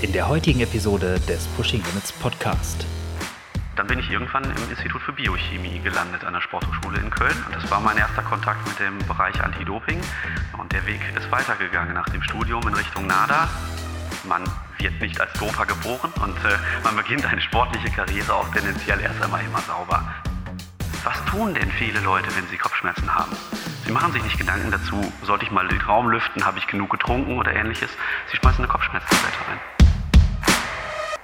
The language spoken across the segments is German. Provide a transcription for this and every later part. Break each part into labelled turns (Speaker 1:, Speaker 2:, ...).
Speaker 1: in der heutigen Episode des Pushing Limits Podcast.
Speaker 2: Dann bin ich irgendwann im Institut für Biochemie gelandet an der Sporthochschule in Köln. Und das war mein erster Kontakt mit dem Bereich Anti-Doping. Und der Weg ist weitergegangen nach dem Studium in Richtung NADA. Man wird nicht als Doper geboren und äh, man beginnt eine sportliche Karriere auch tendenziell erst einmal immer sauber. Was tun denn viele Leute, wenn sie Kopfschmerzen haben? Sie machen sich nicht Gedanken dazu, sollte ich mal den Raum lüften, habe ich genug getrunken oder ähnliches. Sie schmeißen eine Kopfschmerztablette rein.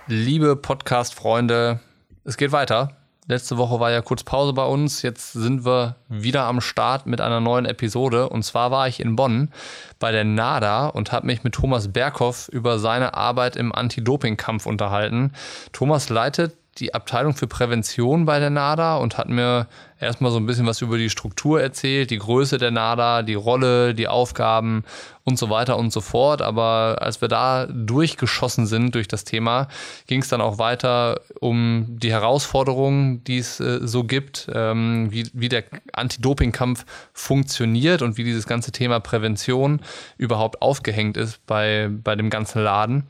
Speaker 3: Liebe Podcast-Freunde, es geht weiter. Letzte Woche war ja kurz Pause bei uns. Jetzt sind wir wieder am Start mit einer neuen Episode. Und zwar war ich in Bonn bei der NADA und habe mich mit Thomas Berghoff über seine Arbeit im Anti-Doping-Kampf unterhalten. Thomas leitet die Abteilung für Prävention bei der NADA und hat mir erstmal so ein bisschen was über die Struktur erzählt, die Größe der NADA, die Rolle, die Aufgaben und so weiter und so fort. Aber als wir da durchgeschossen sind durch das Thema, ging es dann auch weiter um die Herausforderungen, die es äh, so gibt, ähm, wie, wie der Anti-Doping-Kampf funktioniert und wie dieses ganze Thema Prävention überhaupt aufgehängt ist bei, bei dem ganzen Laden.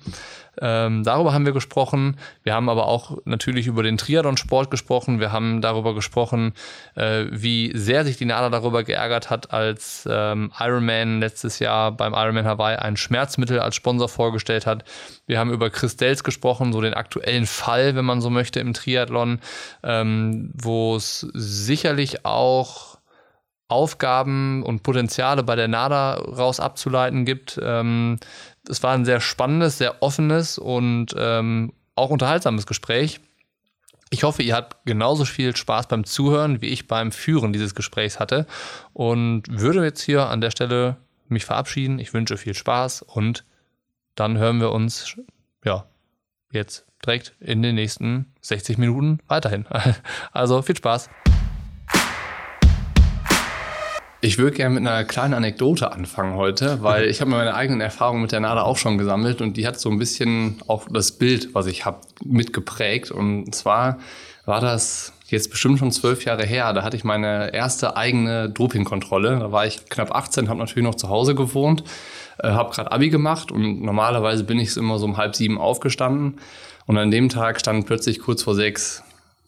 Speaker 3: Ähm, darüber haben wir gesprochen. Wir haben aber auch natürlich über den Triathlon-Sport gesprochen. Wir haben darüber gesprochen, äh, wie sehr sich die NADA darüber geärgert hat, als ähm, Ironman letztes Jahr beim Ironman Hawaii ein Schmerzmittel als Sponsor vorgestellt hat. Wir haben über Chris Dels gesprochen, so den aktuellen Fall, wenn man so möchte, im Triathlon, ähm, wo es sicherlich auch Aufgaben und Potenziale bei der NADA raus abzuleiten gibt. Ähm, es war ein sehr spannendes, sehr offenes und ähm, auch unterhaltsames Gespräch. Ich hoffe, ihr habt genauso viel Spaß beim Zuhören, wie ich beim Führen dieses Gesprächs hatte. Und würde jetzt hier an der Stelle mich verabschieden. Ich wünsche viel Spaß und dann hören wir uns, ja, jetzt direkt in den nächsten 60 Minuten weiterhin. Also viel Spaß. Ich würde gerne mit einer kleinen Anekdote anfangen heute, weil ich habe mir meine eigenen Erfahrungen mit der NADA auch schon gesammelt und die hat so ein bisschen auch das Bild, was ich habe, mitgeprägt. Und zwar war das jetzt bestimmt schon zwölf Jahre her. Da hatte ich meine erste eigene Dopingkontrolle. Da war ich knapp 18, habe natürlich noch zu Hause gewohnt, äh, habe gerade Abi gemacht und normalerweise bin ich immer so um halb sieben aufgestanden. Und an dem Tag stand plötzlich kurz vor sechs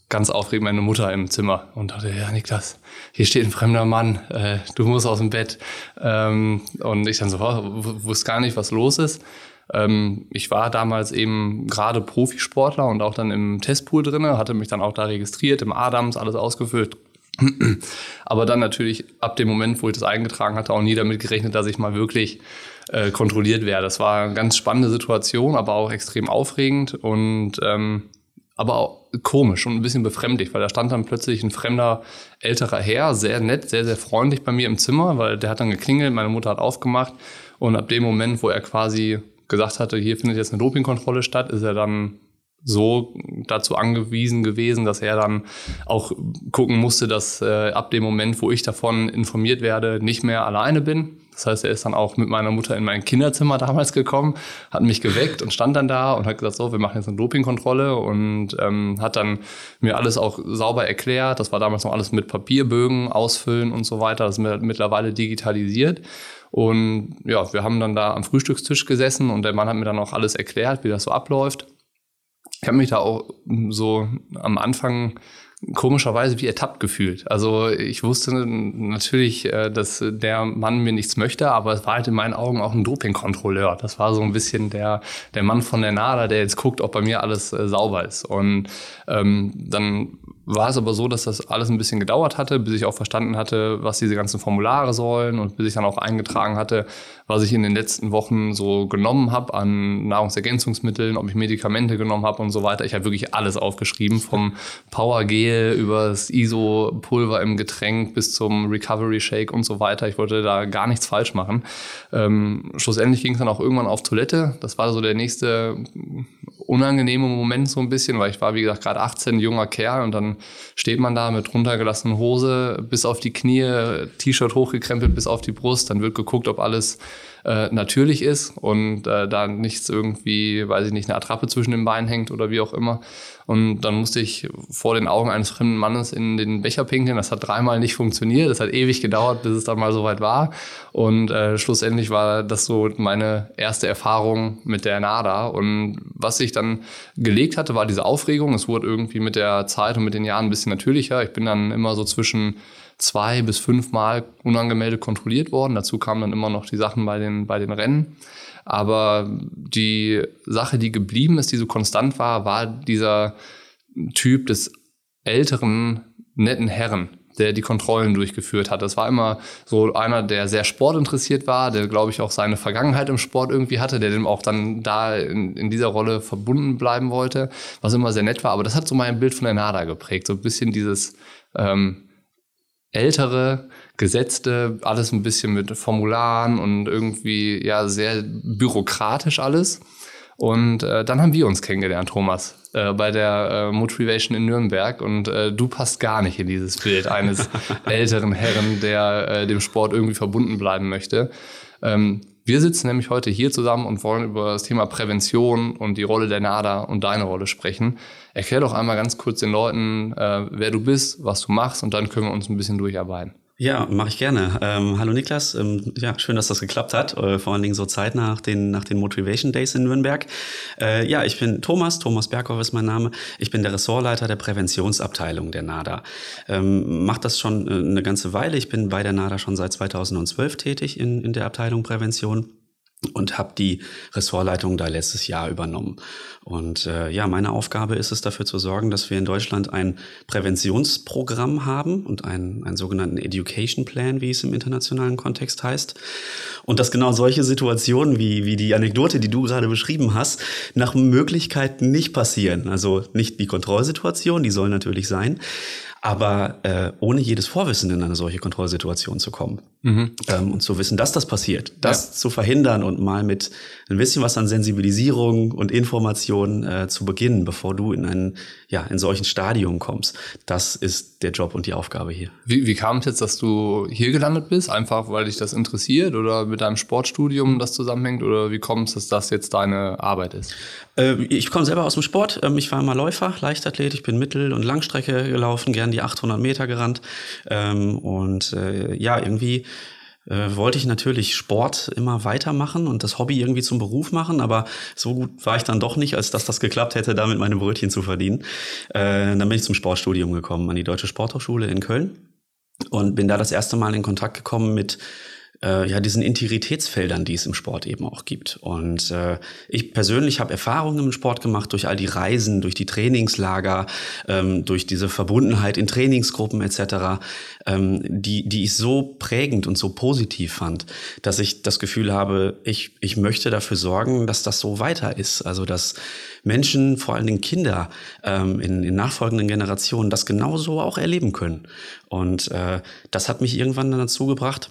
Speaker 3: ganz aufregend meine Mutter im Zimmer und dachte, ja Niklas, hier steht ein fremder Mann, äh, du musst aus dem Bett. Ähm, und ich dann so, wusste gar nicht, was los ist. Ähm, ich war damals eben gerade Profisportler und auch dann im Testpool drinne, hatte mich dann auch da registriert, im Adams, alles ausgefüllt. Aber dann natürlich ab dem Moment, wo ich das eingetragen hatte, auch nie damit gerechnet, dass ich mal wirklich äh, kontrolliert werde. Das war eine ganz spannende Situation, aber auch extrem aufregend und ähm, aber auch komisch und ein bisschen befremdlich, weil da stand dann plötzlich ein fremder älterer Herr, sehr nett, sehr, sehr freundlich bei mir im Zimmer, weil der hat dann geklingelt, meine Mutter hat aufgemacht und ab dem Moment, wo er quasi gesagt hatte, hier findet jetzt eine Dopingkontrolle statt, ist er dann so dazu angewiesen gewesen, dass er dann auch gucken musste, dass äh, ab dem Moment, wo ich davon informiert werde, nicht mehr alleine bin. Das heißt, er ist dann auch mit meiner Mutter in mein Kinderzimmer damals gekommen, hat mich geweckt und stand dann da und hat gesagt, so, wir machen jetzt eine Dopingkontrolle und ähm, hat dann mir alles auch sauber erklärt. Das war damals noch alles mit Papierbögen ausfüllen und so weiter. Das ist mittlerweile digitalisiert. Und ja, wir haben dann da am Frühstückstisch gesessen und der Mann hat mir dann auch alles erklärt, wie das so abläuft. Ich habe mich da auch so am Anfang komischerweise wie ertappt gefühlt. Also ich wusste natürlich, äh, dass der Mann mir nichts möchte, aber es war halt in meinen Augen auch ein Dopingkontrolleur. Das war so ein bisschen der, der Mann von der NADA, der jetzt guckt, ob bei mir alles äh, sauber ist. Und ähm, dann war es aber so, dass das alles ein bisschen gedauert hatte, bis ich auch verstanden hatte, was diese ganzen Formulare sollen und bis ich dann auch eingetragen hatte, was ich in den letzten Wochen so genommen habe an Nahrungsergänzungsmitteln, ob ich Medikamente genommen habe und so weiter. Ich habe wirklich alles aufgeschrieben, vom Power Gel über das ISO-Pulver im Getränk bis zum Recovery Shake und so weiter. Ich wollte da gar nichts falsch machen. Ähm, schlussendlich ging es dann auch irgendwann auf Toilette. Das war so der nächste unangenehme Moment so ein bisschen, weil ich war, wie gesagt, gerade 18, junger Kerl und dann steht man da mit runtergelassener Hose bis auf die Knie, T-Shirt hochgekrempelt bis auf die Brust, dann wird geguckt, ob alles äh, natürlich ist und äh, da nichts irgendwie, weiß ich nicht, eine Attrappe zwischen den Beinen hängt oder wie auch immer. Und dann musste ich vor den Augen eines fremden Mannes in den Becher pinkeln. Das hat dreimal nicht funktioniert. Das hat ewig gedauert, bis es dann mal soweit war. Und äh, schlussendlich war das so meine erste Erfahrung mit der NADA. Und was ich dann gelegt hatte, war diese Aufregung. Es wurde irgendwie mit der Zeit und mit den Jahren ein bisschen natürlicher. Ich bin dann immer so zwischen zwei bis fünfmal unangemeldet kontrolliert worden. Dazu kamen dann immer noch die Sachen bei den, bei den Rennen. Aber die Sache, die geblieben ist, die so konstant war, war dieser Typ des älteren, netten Herren, der die Kontrollen durchgeführt hat. Das war immer so einer, der sehr sportinteressiert war, der, glaube ich, auch seine Vergangenheit im Sport irgendwie hatte, der dem auch dann da in, in, dieser Rolle verbunden bleiben wollte, was immer sehr nett war. Aber das hat so mein Bild von der NADA geprägt. So ein bisschen dieses ähm, ältere, gesetzte, alles ein bisschen mit Formularen und irgendwie ja sehr bürokratisch alles. Und äh, dann haben wir uns kennengelernt, Thomas, äh, bei der äh, Motivation in Nürnberg. Und äh, du passt gar nicht in dieses Bild eines älteren Herren, der äh, dem Sport irgendwie verbunden bleiben möchte. Ähm, wir sitzen nämlich heute hier zusammen und wollen über das Thema Prävention und die Rolle der NADA und deine Rolle sprechen. Erklär doch einmal ganz kurz den Leuten, äh, wer du bist, was du machst und dann können wir uns ein bisschen durcharbeiten.
Speaker 4: Ja, mache ich gerne. Ähm, hallo Niklas, ähm, ja, schön, dass das geklappt hat, äh, vor allen Dingen so Zeit nach den, nach den Motivation Days in Nürnberg. Äh, ja, ich bin Thomas, Thomas Berghoff ist mein Name. Ich bin der Ressortleiter der Präventionsabteilung der NADA. Ähm, Mache das schon äh, eine ganze Weile. Ich bin bei der NADA schon seit 2012 tätig in, in der Abteilung Prävention und habe die Ressortleitung da letztes Jahr übernommen. Und äh, ja, meine Aufgabe ist es dafür zu sorgen, dass wir in Deutschland ein Präventionsprogramm haben und einen, einen sogenannten Education Plan, wie es im internationalen Kontext heißt. Und dass genau solche Situationen wie, wie die Anekdote, die du gerade beschrieben hast, nach Möglichkeit nicht passieren. Also nicht die Kontrollsituation, die soll natürlich sein, aber äh, ohne jedes Vorwissen in eine solche Kontrollsituation zu kommen mhm. ähm, und zu wissen, dass das passiert, das ja. zu verhindern und mal mit ein bisschen was an Sensibilisierung und Information äh, zu beginnen, bevor du in ein ja in solchen Stadium kommst. Das ist der Job und die Aufgabe hier.
Speaker 3: Wie, wie kam es jetzt, dass du hier gelandet bist? Einfach, weil dich das interessiert oder mit deinem Sportstudium das zusammenhängt oder wie kommt es, dass das jetzt deine Arbeit ist?
Speaker 4: Äh, ich komme selber aus dem Sport. Ähm, ich war immer Läufer, Leichtathlet. Ich bin Mittel- und Langstrecke gelaufen, gern die 800 Meter gerannt ähm, und äh, ja irgendwie äh, wollte ich natürlich Sport immer weitermachen und das Hobby irgendwie zum Beruf machen, aber so gut war ich dann doch nicht, als dass das geklappt hätte, damit meine Brötchen zu verdienen. Äh, dann bin ich zum Sportstudium gekommen an die Deutsche Sporthochschule in Köln und bin da das erste Mal in Kontakt gekommen mit äh, ja diesen Integritätsfeldern, die es im Sport eben auch gibt. Und äh, ich persönlich habe Erfahrungen im Sport gemacht durch all die Reisen, durch die Trainingslager, ähm, durch diese Verbundenheit in Trainingsgruppen etc., ähm, die, die ich so prägend und so positiv fand, dass ich das Gefühl habe, ich, ich möchte dafür sorgen, dass das so weiter ist. Also dass Menschen, vor allen Dingen Kinder ähm, in, in nachfolgenden Generationen, das genauso auch erleben können. Und äh, das hat mich irgendwann dann dazu gebracht,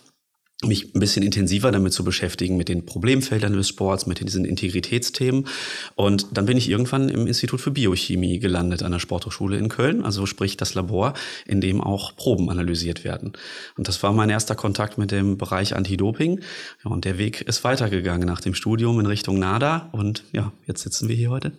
Speaker 4: mich ein bisschen intensiver damit zu beschäftigen, mit den Problemfeldern des Sports, mit diesen Integritätsthemen. Und dann bin ich irgendwann im Institut für Biochemie gelandet an der Sporthochschule in Köln, also sprich das Labor, in dem auch Proben analysiert werden. Und das war mein erster Kontakt mit dem Bereich Anti-Doping. Ja, und der Weg ist weitergegangen nach dem Studium in Richtung NADA. Und ja, jetzt sitzen wir hier heute.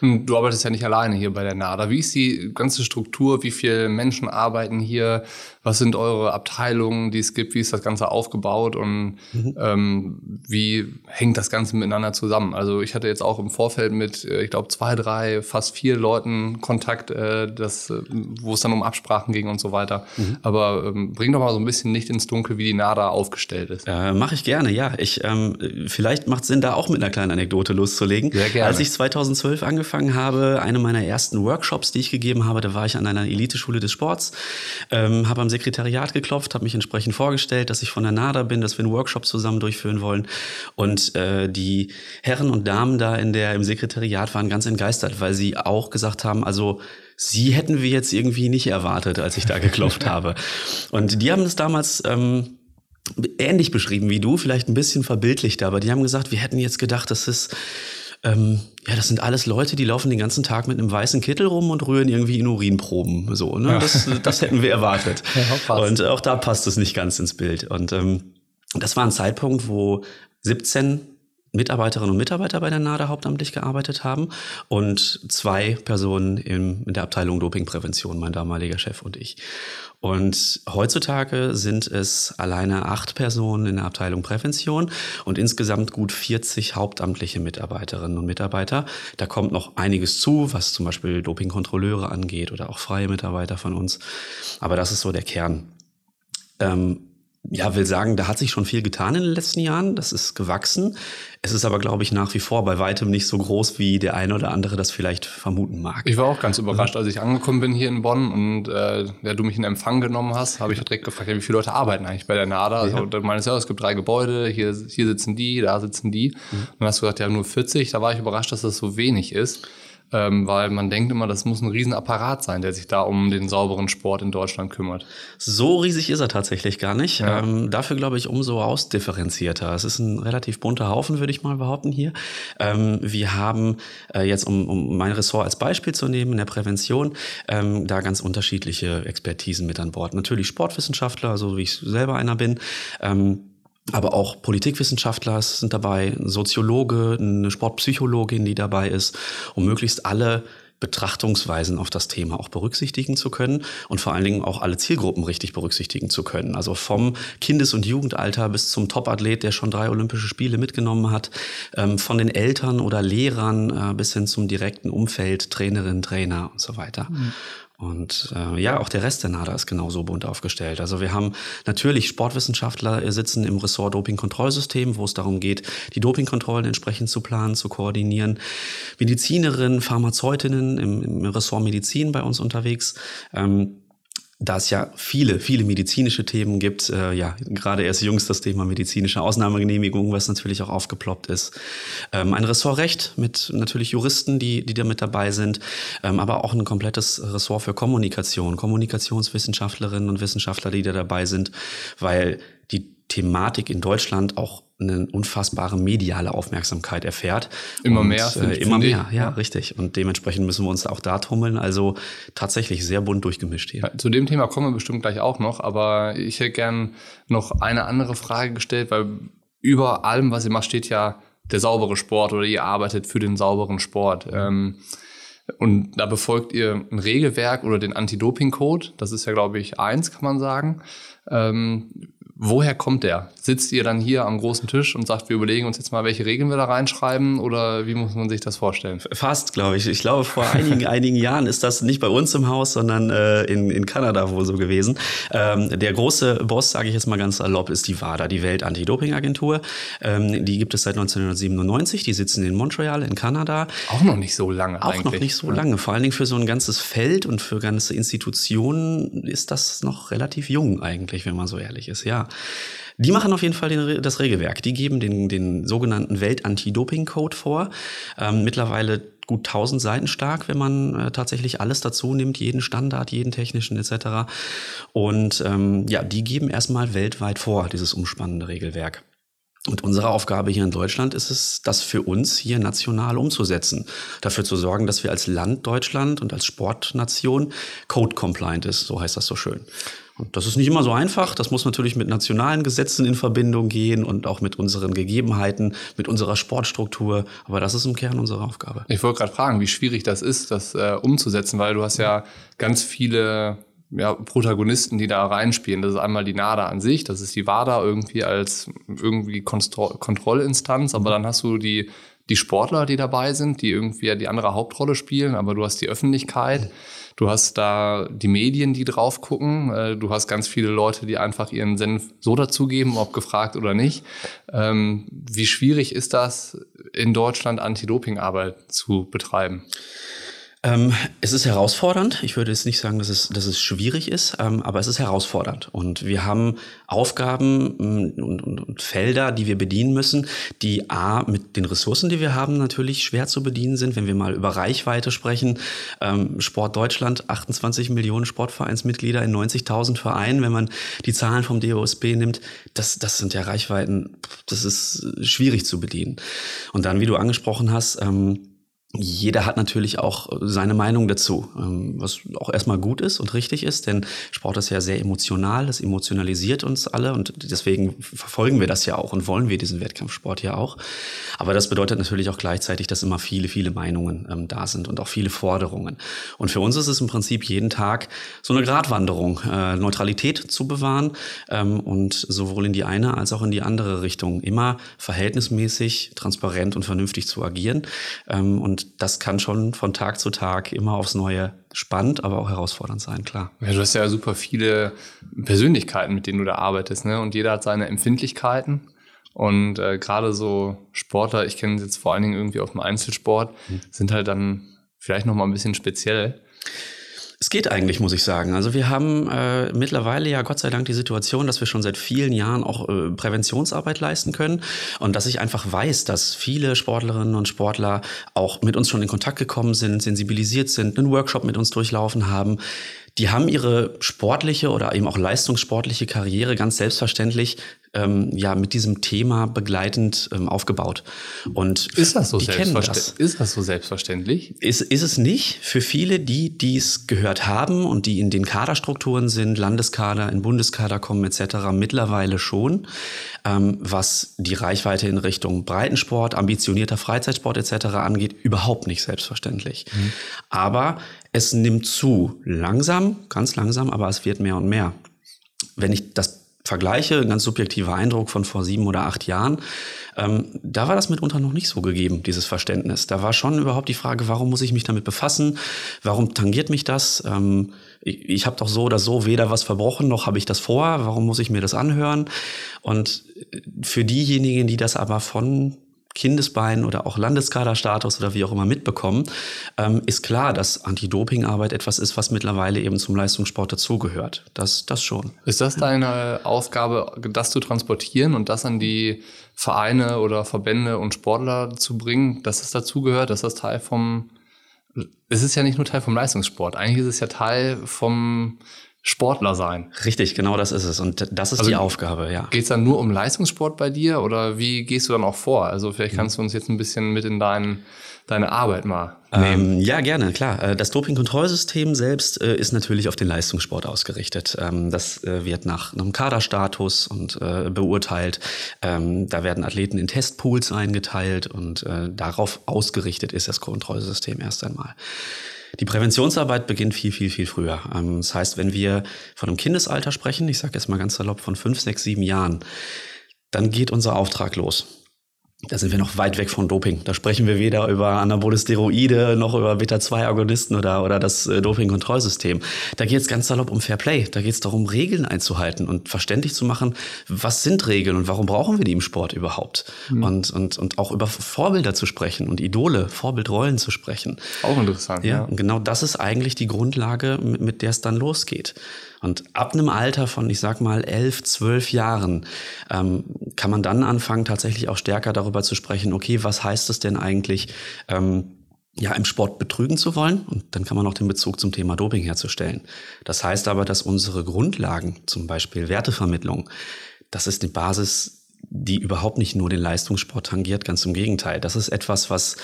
Speaker 3: Hm, du arbeitest ja nicht alleine hier bei der NADA. Wie ist die ganze Struktur? Wie viele Menschen arbeiten hier? Was sind eure Abteilungen, die es gibt? Wie ist das Ganze aufgebaut? Und mhm. ähm, wie hängt das Ganze miteinander zusammen? Also ich hatte jetzt auch im Vorfeld mit, äh, ich glaube, zwei, drei, fast vier Leuten Kontakt, äh, das, äh, wo es dann um Absprachen ging und so weiter. Mhm. Aber ähm, bring doch mal so ein bisschen Licht ins Dunkel, wie die NADA aufgestellt ist.
Speaker 4: Äh, Mache ich gerne, ja. Ich, ähm, vielleicht macht es Sinn, da auch mit einer kleinen Anekdote loszulegen. Sehr gerne. Als ich 2012 angefangen angefangen habe, eine meiner ersten Workshops, die ich gegeben habe, da war ich an einer Eliteschule des Sports, ähm, habe am Sekretariat geklopft, habe mich entsprechend vorgestellt, dass ich von der NADA bin, dass wir einen Workshop zusammen durchführen wollen. Und äh, die Herren und Damen da in der im Sekretariat waren ganz entgeistert, weil sie auch gesagt haben, also sie hätten wir jetzt irgendwie nicht erwartet, als ich da geklopft habe. Und die haben das damals ähm, ähnlich beschrieben wie du, vielleicht ein bisschen verbildlichter, aber die haben gesagt, wir hätten jetzt gedacht, das ist ähm, ja, das sind alles Leute, die laufen den ganzen Tag mit einem weißen Kittel rum und rühren irgendwie in Urinproben. So, ne? Ja. Das, das hätten wir erwartet. Ja, und auch da passt es nicht ganz ins Bild. Und ähm, das war ein Zeitpunkt, wo 17 Mitarbeiterinnen und Mitarbeiter bei der NADA hauptamtlich gearbeitet haben und zwei Personen in, in der Abteilung Dopingprävention, mein damaliger Chef und ich. Und heutzutage sind es alleine acht Personen in der Abteilung Prävention und insgesamt gut 40 hauptamtliche Mitarbeiterinnen und Mitarbeiter. Da kommt noch einiges zu, was zum Beispiel Dopingkontrolleure angeht oder auch freie Mitarbeiter von uns. Aber das ist so der Kern. Ähm, ja, will sagen, da hat sich schon viel getan in den letzten Jahren. Das ist gewachsen. Es ist aber, glaube ich, nach wie vor bei weitem nicht so groß, wie der eine oder andere das vielleicht vermuten mag.
Speaker 3: Ich war auch ganz überrascht, als ich angekommen bin hier in Bonn und äh, ja, du mich in Empfang genommen hast, habe ich direkt gefragt, ja, wie viele Leute arbeiten eigentlich bei der NADA? Also, du meinst ja, es gibt drei Gebäude, hier, hier sitzen die, da sitzen die. Mhm. Und dann hast du gesagt, ja, nur 40. Da war ich überrascht, dass das so wenig ist ähm, weil man denkt immer, das muss ein Riesenapparat sein, der sich da um den sauberen Sport in Deutschland kümmert.
Speaker 4: So riesig ist er tatsächlich gar nicht. Ja. Ähm, dafür glaube ich umso ausdifferenzierter. Es ist ein relativ bunter Haufen, würde ich mal behaupten hier. Ähm, wir haben äh, jetzt, um, um mein Ressort als Beispiel zu nehmen, in der Prävention, ähm, da ganz unterschiedliche Expertisen mit an Bord. Natürlich Sportwissenschaftler, so wie ich selber einer bin. Ähm, aber auch Politikwissenschaftler sind dabei, ein Soziologe, eine Sportpsychologin, die dabei ist, um möglichst alle Betrachtungsweisen auf das Thema auch berücksichtigen zu können und vor allen Dingen auch alle Zielgruppen richtig berücksichtigen zu können. Also vom Kindes- und Jugendalter bis zum Topathlet, der schon drei Olympische Spiele mitgenommen hat, ähm, von den Eltern oder Lehrern äh, bis hin zum direkten Umfeld, Trainerinnen, Trainer und so weiter. Mhm. Und äh, ja, auch der Rest der NADA ist genauso bunt aufgestellt. Also wir haben natürlich Sportwissenschaftler sitzen im Ressort Dopingkontrollsystem, wo es darum geht, die Dopingkontrollen entsprechend zu planen, zu koordinieren. Medizinerinnen, Pharmazeutinnen im, im Ressort Medizin bei uns unterwegs. Ähm, da es ja viele, viele medizinische Themen gibt, äh, ja, gerade erst jüngst das Thema medizinische Ausnahmegenehmigung, was natürlich auch aufgeploppt ist. Ähm, ein Ressortrecht mit natürlich Juristen, die, die da mit dabei sind, ähm, aber auch ein komplettes Ressort für Kommunikation, Kommunikationswissenschaftlerinnen und Wissenschaftler, die da dabei sind, weil Thematik in Deutschland auch eine unfassbare mediale Aufmerksamkeit erfährt.
Speaker 3: Immer und, mehr.
Speaker 4: Äh, immer mehr, ja, ja, richtig. Und dementsprechend müssen wir uns auch da tummeln. Also tatsächlich sehr bunt durchgemischt hier. Ja,
Speaker 3: zu dem Thema kommen wir bestimmt gleich auch noch, aber ich hätte gern noch eine andere Frage gestellt, weil über allem, was ihr macht, steht ja der saubere Sport oder ihr arbeitet für den sauberen Sport. Ähm, und da befolgt ihr ein Regelwerk oder den Anti-Doping-Code. Das ist ja, glaube ich, eins, kann man sagen. Ähm, Woher kommt der? Sitzt ihr dann hier am großen Tisch und sagt, wir überlegen uns jetzt mal, welche Regeln wir da reinschreiben oder wie muss man sich das vorstellen?
Speaker 4: Fast, glaube ich. Ich glaube, vor einigen, einigen Jahren ist das nicht bei uns im Haus, sondern äh, in, in Kanada wohl so gewesen. Ähm, der große Boss, sage ich jetzt mal ganz salopp, ist die WADA, die Welt-Anti-Doping-Agentur. Ähm, die gibt es seit 1997. Die sitzen in Montreal in Kanada.
Speaker 3: Auch noch nicht so lange
Speaker 4: Auch eigentlich. noch nicht so lange. Vor allen Dingen für so ein ganzes Feld und für ganze Institutionen ist das noch relativ jung eigentlich, wenn man so ehrlich ist. Ja. Die machen auf jeden Fall den, das Regelwerk. Die geben den, den sogenannten Welt-Anti-Doping-Code vor. Ähm, mittlerweile gut 1000 Seiten stark, wenn man äh, tatsächlich alles dazu nimmt, jeden Standard, jeden technischen etc. Und ähm, ja, die geben erstmal weltweit vor, dieses umspannende Regelwerk. Und unsere Aufgabe hier in Deutschland ist es, das für uns hier national umzusetzen. Dafür zu sorgen, dass wir als Land Deutschland und als Sportnation code-compliant ist, so heißt das so schön. Und das ist nicht immer so einfach. Das muss natürlich mit nationalen Gesetzen in Verbindung gehen und auch mit unseren Gegebenheiten, mit unserer Sportstruktur. Aber das ist im Kern unsere Aufgabe.
Speaker 3: Ich wollte gerade fragen, wie schwierig das ist, das äh, umzusetzen, weil du hast ja ganz viele ja, Protagonisten, die da reinspielen. Das ist einmal die NADA an sich, das ist die WADA irgendwie als irgendwie Kontro Kontrollinstanz, aber dann hast du die, die Sportler, die dabei sind, die irgendwie die andere Hauptrolle spielen, aber du hast die Öffentlichkeit. Du hast da die Medien, die drauf gucken. Äh, du hast ganz viele Leute, die einfach ihren Senf so dazugeben, ob gefragt oder nicht. Ähm, wie schwierig ist das, in Deutschland Anti-Doping-Arbeit zu betreiben?
Speaker 4: Ähm, es ist herausfordernd. Ich würde jetzt nicht sagen, dass es, dass es schwierig ist, ähm, aber es ist herausfordernd. Und wir haben Aufgaben mm, und, und, und, Felder, die wir bedienen müssen, die A, mit den Ressourcen, die wir haben, natürlich schwer zu bedienen sind. Wenn wir mal über Reichweite sprechen, ähm, Sport Deutschland, 28 Millionen Sportvereinsmitglieder in 90.000 Vereinen. Wenn man die Zahlen vom DOSB nimmt, das, das sind ja Reichweiten, das ist schwierig zu bedienen. Und dann, wie du angesprochen hast, ähm, jeder hat natürlich auch seine Meinung dazu, ähm, was auch erstmal gut ist und richtig ist, denn Sport ist ja sehr emotional, das emotionalisiert uns alle und deswegen verfolgen wir das ja auch und wollen wir diesen Wettkampfsport ja auch. Aber das bedeutet natürlich auch gleichzeitig, dass immer viele, viele Meinungen ähm, da sind und auch viele Forderungen. Und für uns ist es im Prinzip jeden Tag so eine Gratwanderung, äh, Neutralität zu bewahren ähm, und sowohl in die eine als auch in die andere Richtung immer verhältnismäßig, transparent und vernünftig zu agieren. Ähm, und und das kann schon von Tag zu Tag immer aufs Neue spannend, aber auch herausfordernd sein, klar.
Speaker 3: Ja, du hast ja super viele Persönlichkeiten, mit denen du da arbeitest, ne? Und jeder hat seine Empfindlichkeiten. Und äh, gerade so Sportler, ich kenne es jetzt vor allen Dingen irgendwie auf dem Einzelsport, mhm. sind halt dann vielleicht noch mal ein bisschen speziell.
Speaker 4: Es geht eigentlich, muss ich sagen. Also wir haben äh, mittlerweile ja Gott sei Dank die Situation, dass wir schon seit vielen Jahren auch äh, Präventionsarbeit leisten können und dass ich einfach weiß, dass viele Sportlerinnen und Sportler auch mit uns schon in Kontakt gekommen sind, sensibilisiert sind, einen Workshop mit uns durchlaufen haben. Die haben ihre sportliche oder eben auch leistungssportliche Karriere ganz selbstverständlich ähm, ja mit diesem Thema begleitend ähm, aufgebaut. Und
Speaker 3: ist das so selbstverständlich? Ist das so selbstverständlich?
Speaker 4: Ist, ist es nicht für viele, die dies gehört haben und die in den Kaderstrukturen sind, Landeskader, in Bundeskader kommen etc. mittlerweile schon, ähm, was die Reichweite in Richtung Breitensport, ambitionierter Freizeitsport etc. angeht, überhaupt nicht selbstverständlich. Mhm. Aber es nimmt zu, langsam, ganz langsam, aber es wird mehr und mehr. Wenn ich das vergleiche, ein ganz subjektiver Eindruck von vor sieben oder acht Jahren, ähm, da war das mitunter noch nicht so gegeben, dieses Verständnis. Da war schon überhaupt die Frage, warum muss ich mich damit befassen? Warum tangiert mich das? Ähm, ich ich habe doch so oder so weder was verbrochen, noch habe ich das vor. Warum muss ich mir das anhören? Und für diejenigen, die das aber von Kindesbein oder auch Landeskaderstatus oder wie auch immer mitbekommen, ähm, ist klar, dass Anti-Doping-Arbeit etwas ist, was mittlerweile eben zum Leistungssport dazugehört. Das, das schon.
Speaker 3: Ist das deine Aufgabe, das zu transportieren und das an die Vereine oder Verbände und Sportler zu bringen, dass es dazugehört, dass das Teil vom, es ist ja nicht nur Teil vom Leistungssport, eigentlich ist es ja Teil vom Sportler sein.
Speaker 4: Richtig, genau das ist es. Und das ist also die Aufgabe, ja.
Speaker 3: Geht es dann nur um Leistungssport bei dir oder wie gehst du dann auch vor? Also vielleicht kannst du uns jetzt ein bisschen mit in dein, deine Arbeit mal
Speaker 4: nehmen. Ähm, ja, gerne, klar. Äh, das Dopingkontrollsystem selbst äh, ist natürlich auf den Leistungssport ausgerichtet. Ähm, das äh, wird nach einem Kaderstatus und äh, beurteilt. Ähm, da werden Athleten in Testpools eingeteilt und äh, darauf ausgerichtet ist das Kontrollsystem erst einmal. Die Präventionsarbeit beginnt viel, viel, viel früher. Ähm, das heißt, wenn wir von einem Kindesalter sprechen, ich sage jetzt mal ganz salopp von fünf, sechs, sieben Jahren, dann geht unser Auftrag los da sind wir noch weit weg von Doping. Da sprechen wir weder über anabole Steroide noch über Beta-2-Agonisten oder, oder das äh, Doping-Kontrollsystem. Da geht es ganz salopp um Fair Play. Da geht es darum, Regeln einzuhalten und verständlich zu machen, was sind Regeln und warum brauchen wir die im Sport überhaupt? Mhm. Und, und, und auch über Vorbilder zu sprechen und Idole, Vorbildrollen zu sprechen.
Speaker 3: Auch interessant.
Speaker 4: Ja, ja. Und genau das ist eigentlich die Grundlage, mit, mit der es dann losgeht. Und ab einem Alter von, ich sag mal, elf, zwölf Jahren ähm, kann man dann anfangen, tatsächlich auch stärker darüber zu sprechen, okay, was heißt es denn eigentlich, ähm, ja, im Sport betrügen zu wollen. Und dann kann man auch den Bezug zum Thema Doping herzustellen. Das heißt aber, dass unsere Grundlagen, zum Beispiel Wertevermittlung, das ist eine Basis, die überhaupt nicht nur den Leistungssport tangiert, ganz im Gegenteil. Das ist etwas, was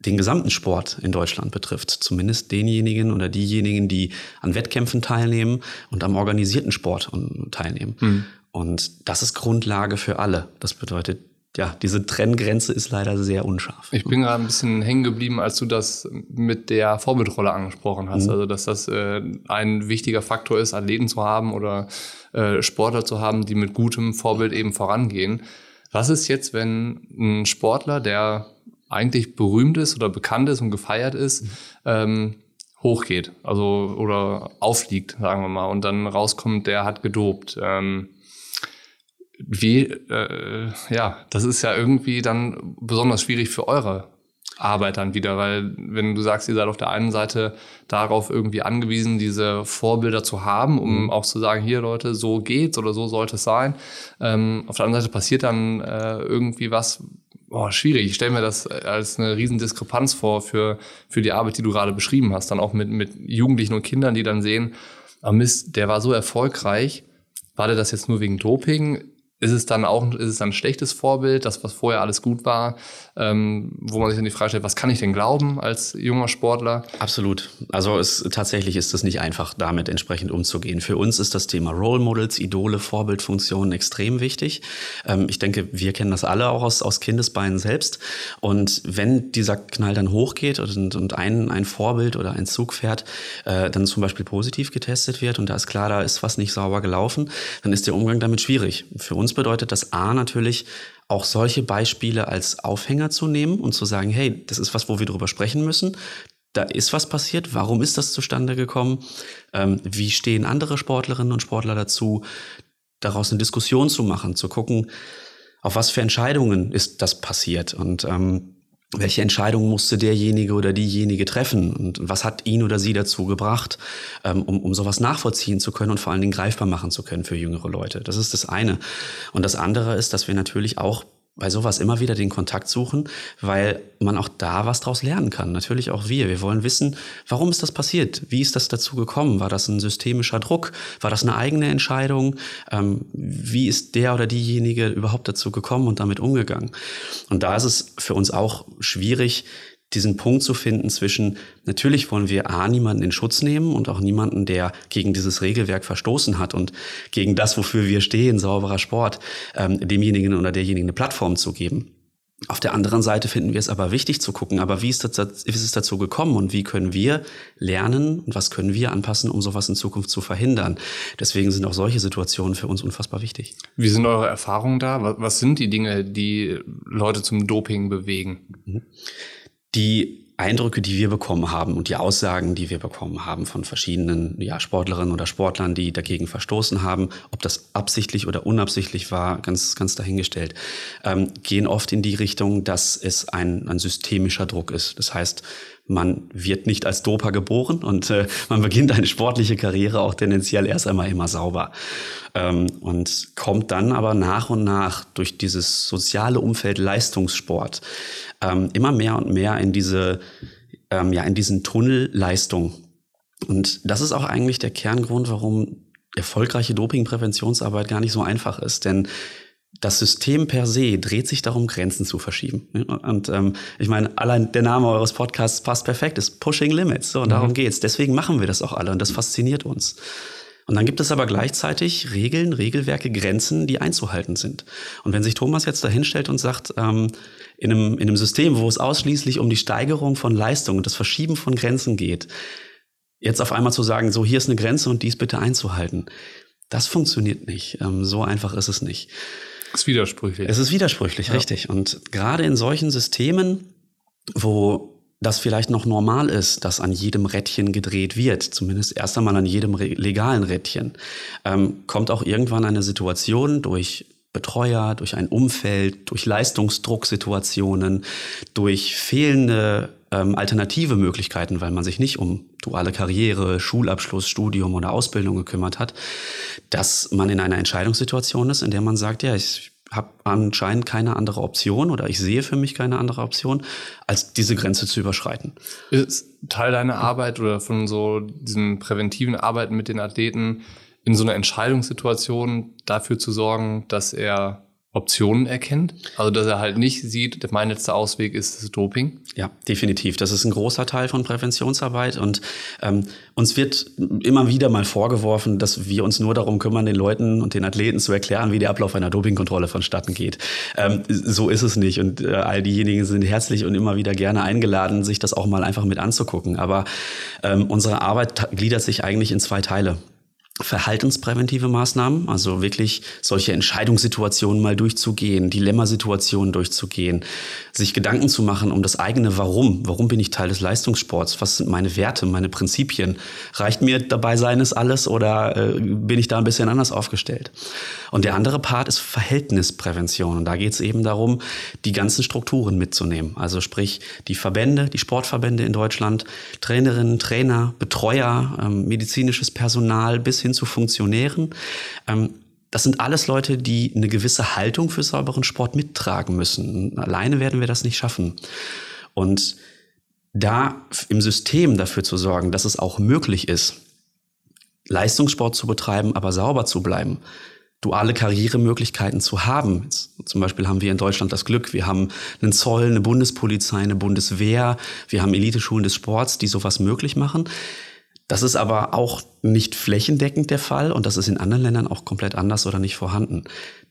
Speaker 4: den gesamten Sport in Deutschland betrifft. Zumindest denjenigen oder diejenigen, die an Wettkämpfen teilnehmen und am organisierten Sport teilnehmen. Mhm. Und das ist Grundlage für alle. Das bedeutet, ja, diese Trenngrenze ist leider sehr unscharf.
Speaker 3: Ich bin gerade ein bisschen hängen geblieben, als du das mit der Vorbildrolle angesprochen hast. Mhm. Also, dass das äh, ein wichtiger Faktor ist, Athleten zu haben oder äh, Sportler zu haben, die mit gutem Vorbild eben vorangehen. Was ist jetzt, wenn ein Sportler, der eigentlich berühmt ist oder bekannt ist und gefeiert ist, mhm. ähm, hochgeht, also oder aufliegt, sagen wir mal, und dann rauskommt, der hat gedopt. Ähm, wie, äh, ja, das ist ja irgendwie dann besonders schwierig für eure Arbeit dann wieder, weil wenn du sagst, ihr seid auf der einen Seite darauf irgendwie angewiesen, diese Vorbilder zu haben, um mhm. auch zu sagen, hier Leute, so geht's oder so sollte es sein. Ähm, auf der anderen Seite passiert dann äh, irgendwie was, Boah, schwierig. Ich stelle mir das als eine riesen Diskrepanz vor für, für die Arbeit, die du gerade beschrieben hast. Dann auch mit, mit Jugendlichen und Kindern, die dann sehen, ah Mist, der war so erfolgreich. War der das jetzt nur wegen Doping? Ist es dann auch ist es dann ein schlechtes Vorbild, das, was vorher alles gut war, ähm, wo man sich dann die Frage stellt, was kann ich denn glauben als junger Sportler?
Speaker 4: Absolut. Also es, tatsächlich ist es nicht einfach, damit entsprechend umzugehen. Für uns ist das Thema Role Models, Idole, Vorbildfunktionen extrem wichtig. Ähm, ich denke, wir kennen das alle auch aus, aus Kindesbeinen selbst. Und wenn dieser Knall dann hochgeht und, und ein, ein Vorbild oder ein Zugpferd äh, dann zum Beispiel positiv getestet wird und da ist klar, da ist was nicht sauber gelaufen, dann ist der Umgang damit schwierig. Für uns uns bedeutet das A natürlich auch solche Beispiele als Aufhänger zu nehmen und zu sagen, hey, das ist was, wo wir drüber sprechen müssen. Da ist was passiert. Warum ist das zustande gekommen? Ähm, wie stehen andere Sportlerinnen und Sportler dazu, daraus eine Diskussion zu machen, zu gucken, auf was für Entscheidungen ist das passiert und ähm, welche Entscheidung musste derjenige oder diejenige treffen und was hat ihn oder sie dazu gebracht, ähm, um, um sowas nachvollziehen zu können und vor allen Dingen greifbar machen zu können für jüngere Leute. Das ist das eine. Und das andere ist, dass wir natürlich auch bei sowas immer wieder den Kontakt suchen, weil man auch da was draus lernen kann. Natürlich auch wir. Wir wollen wissen, warum ist das passiert? Wie ist das dazu gekommen? War das ein systemischer Druck? War das eine eigene Entscheidung? Ähm, wie ist der oder diejenige überhaupt dazu gekommen und damit umgegangen? Und da ist es für uns auch schwierig, diesen Punkt zu finden zwischen, natürlich wollen wir A, niemanden in Schutz nehmen und auch niemanden, der gegen dieses Regelwerk verstoßen hat und gegen das, wofür wir stehen, sauberer Sport, ähm, demjenigen oder derjenigen eine Plattform zu geben. Auf der anderen Seite finden wir es aber wichtig zu gucken, aber wie ist, das, wie ist es dazu gekommen und wie können wir lernen und was können wir anpassen, um sowas in Zukunft zu verhindern? Deswegen sind auch solche Situationen für uns unfassbar wichtig.
Speaker 3: Wie sind eure Erfahrungen da? Was sind die Dinge, die Leute zum Doping bewegen?
Speaker 4: Mhm die Eindrücke, die wir bekommen haben und die Aussagen, die wir bekommen haben von verschiedenen ja, Sportlerinnen oder Sportlern, die dagegen verstoßen haben, ob das absichtlich oder unabsichtlich war, ganz, ganz dahingestellt, ähm, gehen oft in die Richtung, dass es ein, ein systemischer Druck ist. Das heißt, man wird nicht als Doper geboren und äh, man beginnt eine sportliche Karriere auch tendenziell erst einmal immer sauber. Ähm, und kommt dann aber nach und nach durch dieses soziale Umfeld Leistungssport ähm, immer mehr und mehr in diese, ähm, ja, in diesen Tunnel Leistung. Und das ist auch eigentlich der Kerngrund, warum erfolgreiche Dopingpräventionsarbeit gar nicht so einfach ist. Denn das System per se dreht sich darum, Grenzen zu verschieben. Und ähm, ich meine, allein der Name eures Podcasts passt perfekt, ist Pushing Limits. So, und mhm. darum geht's. Deswegen machen wir das auch alle und das fasziniert uns. Und dann gibt es aber gleichzeitig Regeln, Regelwerke, Grenzen, die einzuhalten sind. Und wenn sich Thomas jetzt da hinstellt und sagt, ähm, in, einem, in einem System, wo es ausschließlich um die Steigerung von Leistung und das Verschieben von Grenzen geht, jetzt auf einmal zu sagen, so hier ist eine Grenze und dies bitte einzuhalten, das funktioniert nicht. Ähm, so einfach ist es nicht.
Speaker 3: Es ist widersprüchlich.
Speaker 4: Es ist widersprüchlich, ja. richtig. Und gerade in solchen Systemen, wo das vielleicht noch normal ist, dass an jedem Rädchen gedreht wird, zumindest erst einmal an jedem legalen Rädchen, ähm, kommt auch irgendwann eine Situation durch Betreuer, durch ein Umfeld, durch Leistungsdrucksituationen, durch fehlende ähm, alternative Möglichkeiten, weil man sich nicht um duale Karriere, Schulabschluss, Studium oder Ausbildung gekümmert hat, dass man in einer Entscheidungssituation ist, in der man sagt, ja, ich habe anscheinend keine andere Option oder ich sehe für mich keine andere Option, als diese Grenze zu überschreiten.
Speaker 3: Ist Teil deiner Arbeit oder von so diesen präventiven Arbeiten mit den Athleten in so einer Entscheidungssituation dafür zu sorgen, dass er Optionen erkennt. Also dass er halt nicht sieht, mein letzter Ausweg ist das Doping.
Speaker 4: Ja, definitiv. Das ist ein großer Teil von Präventionsarbeit und ähm, uns wird immer wieder mal vorgeworfen, dass wir uns nur darum kümmern, den Leuten und den Athleten zu erklären, wie der Ablauf einer Dopingkontrolle vonstatten geht. Ähm, so ist es nicht und äh, all diejenigen sind herzlich und immer wieder gerne eingeladen, sich das auch mal einfach mit anzugucken. Aber ähm, unsere Arbeit gliedert sich eigentlich in zwei Teile verhaltenspräventive Maßnahmen, also wirklich solche Entscheidungssituationen mal durchzugehen, Dilemmasituationen durchzugehen, sich Gedanken zu machen um das eigene Warum. Warum bin ich Teil des Leistungssports? Was sind meine Werte, meine Prinzipien? Reicht mir dabei sein ist alles oder äh, bin ich da ein bisschen anders aufgestellt? Und der andere Part ist Verhältnisprävention. Und da geht es eben darum, die ganzen Strukturen mitzunehmen. Also sprich die Verbände, die Sportverbände in Deutschland, Trainerinnen, Trainer, Betreuer, ähm, medizinisches Personal bis hin hin zu Funktionären. Ähm, das sind alles Leute, die eine gewisse Haltung für sauberen Sport mittragen müssen. Alleine werden wir das nicht schaffen. Und da im System dafür zu sorgen, dass es auch möglich ist, Leistungssport zu betreiben, aber sauber zu bleiben, duale Karrieremöglichkeiten zu haben. Zum Beispiel haben wir in Deutschland das Glück, wir haben einen Zoll, eine Bundespolizei, eine Bundeswehr, wir haben Eliteschulen des Sports, die sowas möglich machen. Das ist aber auch nicht flächendeckend der Fall und das ist in anderen Ländern auch komplett anders oder nicht vorhanden.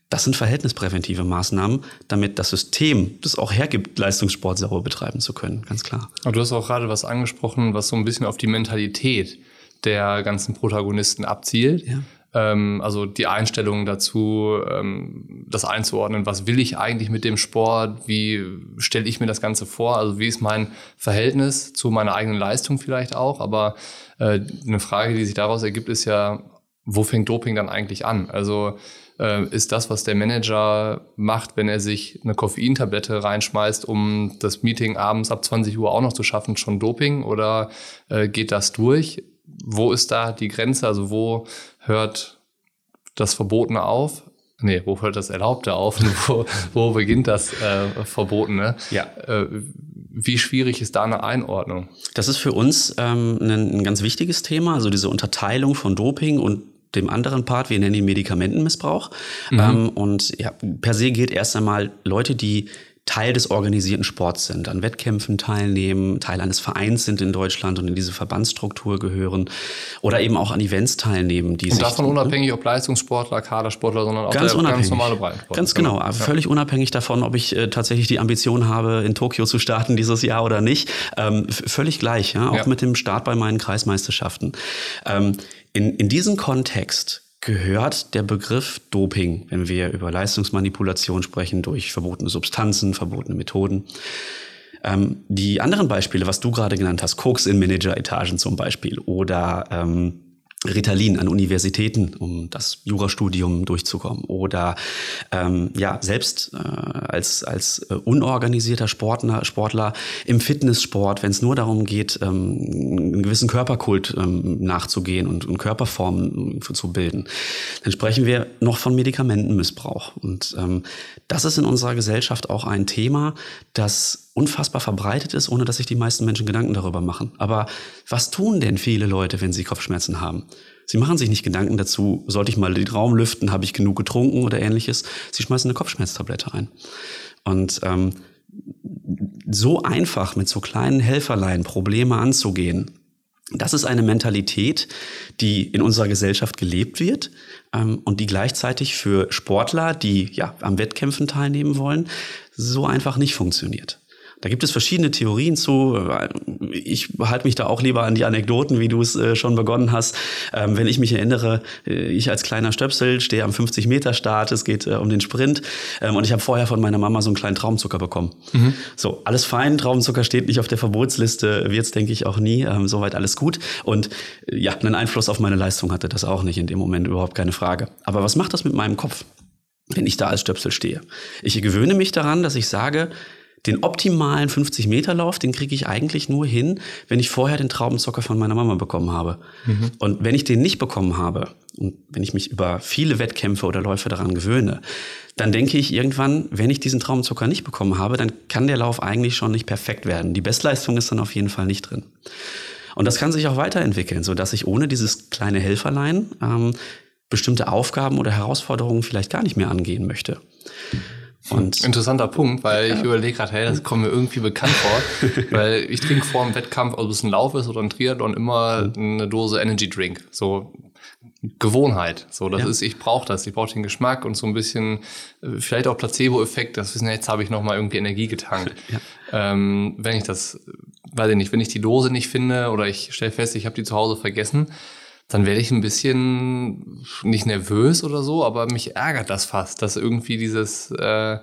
Speaker 4: Das sind verhältnispräventive Maßnahmen, damit das System das auch hergibt, Leistungssport sauber betreiben zu können, ganz klar.
Speaker 3: Aber du hast auch gerade was angesprochen, was so ein bisschen auf die Mentalität der ganzen Protagonisten abzielt. Ja. Ähm, also die Einstellung dazu, ähm, das einzuordnen, was will ich eigentlich mit dem Sport, wie stelle ich mir das Ganze vor, also wie ist mein Verhältnis zu meiner eigenen Leistung vielleicht auch. Aber äh, eine Frage, die sich daraus ergibt, ist ja, wo fängt Doping dann eigentlich an? Also äh, ist das, was der Manager macht, wenn er sich eine Koffeintablette reinschmeißt, um das Meeting abends ab 20 Uhr auch noch zu schaffen, schon Doping oder äh, geht das durch? Wo ist da die Grenze? Also wo hört das Verbotene auf? Nee, wo hört das Erlaubte auf? wo, wo beginnt das äh, Verbotene?
Speaker 4: Ja.
Speaker 3: Äh, wie schwierig ist da eine Einordnung?
Speaker 4: Das ist für uns ähm, ein, ein ganz wichtiges Thema, also diese Unterteilung von Doping und dem anderen Part, wir nennen ihn Medikamentenmissbrauch. Mhm. Ähm, und ja, per se gilt erst einmal Leute, die Teil des organisierten Sports sind, an Wettkämpfen teilnehmen, Teil eines Vereins sind in Deutschland und in diese Verbandsstruktur gehören oder eben auch an Events teilnehmen.
Speaker 3: Die und davon unabhängig, ob Leistungssportler, Kadersportler, sondern auch
Speaker 4: ganz,
Speaker 3: der,
Speaker 4: ganz
Speaker 3: normale Breitensportler.
Speaker 4: Ganz genau, genau. völlig unabhängig davon, ob ich äh, tatsächlich die Ambition habe, in Tokio zu starten dieses Jahr oder nicht. Ähm, völlig gleich, ja? auch ja. mit dem Start bei meinen Kreismeisterschaften. Ähm, in, in diesem Kontext gehört der Begriff Doping, wenn wir über Leistungsmanipulation sprechen, durch verbotene Substanzen, verbotene Methoden. Ähm, die anderen Beispiele, was du gerade genannt hast, Koks in Manager-Etagen zum Beispiel oder ähm, Ritalin an Universitäten, um das Jurastudium durchzukommen. Oder ähm, ja, selbst äh, als, als äh, unorganisierter Sportler, Sportler im Fitnesssport, wenn es nur darum geht, ähm, einen gewissen Körperkult ähm, nachzugehen und, und Körperformen äh, zu bilden, dann sprechen wir noch von Medikamentenmissbrauch. Und ähm, das ist in unserer Gesellschaft auch ein Thema, das unfassbar verbreitet ist, ohne dass sich die meisten Menschen Gedanken darüber machen. Aber was tun denn viele Leute, wenn sie Kopfschmerzen haben? Sie machen sich nicht Gedanken dazu, sollte ich mal den Raum lüften, habe ich genug getrunken oder ähnliches. Sie schmeißen eine Kopfschmerztablette ein. Und ähm, so einfach mit so kleinen Helferlein Probleme anzugehen, das ist eine Mentalität, die in unserer Gesellschaft gelebt wird ähm, und die gleichzeitig für Sportler, die ja am Wettkämpfen teilnehmen wollen, so einfach nicht funktioniert. Da gibt es verschiedene Theorien zu. Ich halte mich da auch lieber an die Anekdoten, wie du es äh, schon begonnen hast. Ähm, wenn ich mich erinnere, äh, ich als kleiner Stöpsel stehe am 50-Meter-Start, es geht äh, um den Sprint ähm, und ich habe vorher von meiner Mama so einen kleinen Traumzucker bekommen. Mhm. So, alles fein, Traumzucker steht nicht auf der Verbotsliste, wird's denke ich auch nie. Ähm, soweit alles gut. Und ja, einen Einfluss auf meine Leistung hatte das auch nicht in dem Moment, überhaupt keine Frage. Aber was macht das mit meinem Kopf? wenn ich da als Stöpsel stehe. Ich gewöhne mich daran, dass ich sage, den optimalen 50-Meter-Lauf, den kriege ich eigentlich nur hin, wenn ich vorher den Traubenzucker von meiner Mama bekommen habe. Mhm. Und wenn ich den nicht bekommen habe, und wenn ich mich über viele Wettkämpfe oder Läufe daran gewöhne, dann denke ich irgendwann, wenn ich diesen Traubenzucker nicht bekommen habe, dann kann der Lauf eigentlich schon nicht perfekt werden. Die Bestleistung ist dann auf jeden Fall nicht drin. Und das kann sich auch weiterentwickeln, so dass ich ohne dieses kleine Helferlein ähm, bestimmte Aufgaben oder Herausforderungen vielleicht gar nicht mehr angehen möchte.
Speaker 3: Und Interessanter Punkt, weil ich überlege gerade, hey, das kommt mir irgendwie bekannt vor, weil ich trinke vor dem Wettkampf, ob es ein Lauf ist oder ein Triathlon, immer eine Dose Energy Drink. So Gewohnheit. So, das ja. ist, ich brauche das. Ich brauche den Geschmack und so ein bisschen, äh, vielleicht auch Placebo-Effekt, das wissen, jetzt habe ich nochmal irgendwie Energie getankt. Ja. Ähm, wenn ich das, weiß ich nicht, wenn ich die Dose nicht finde oder ich stelle fest, ich habe die zu Hause vergessen, dann werde ich ein bisschen nicht nervös oder so, aber mich ärgert das fast, dass irgendwie dieses äh,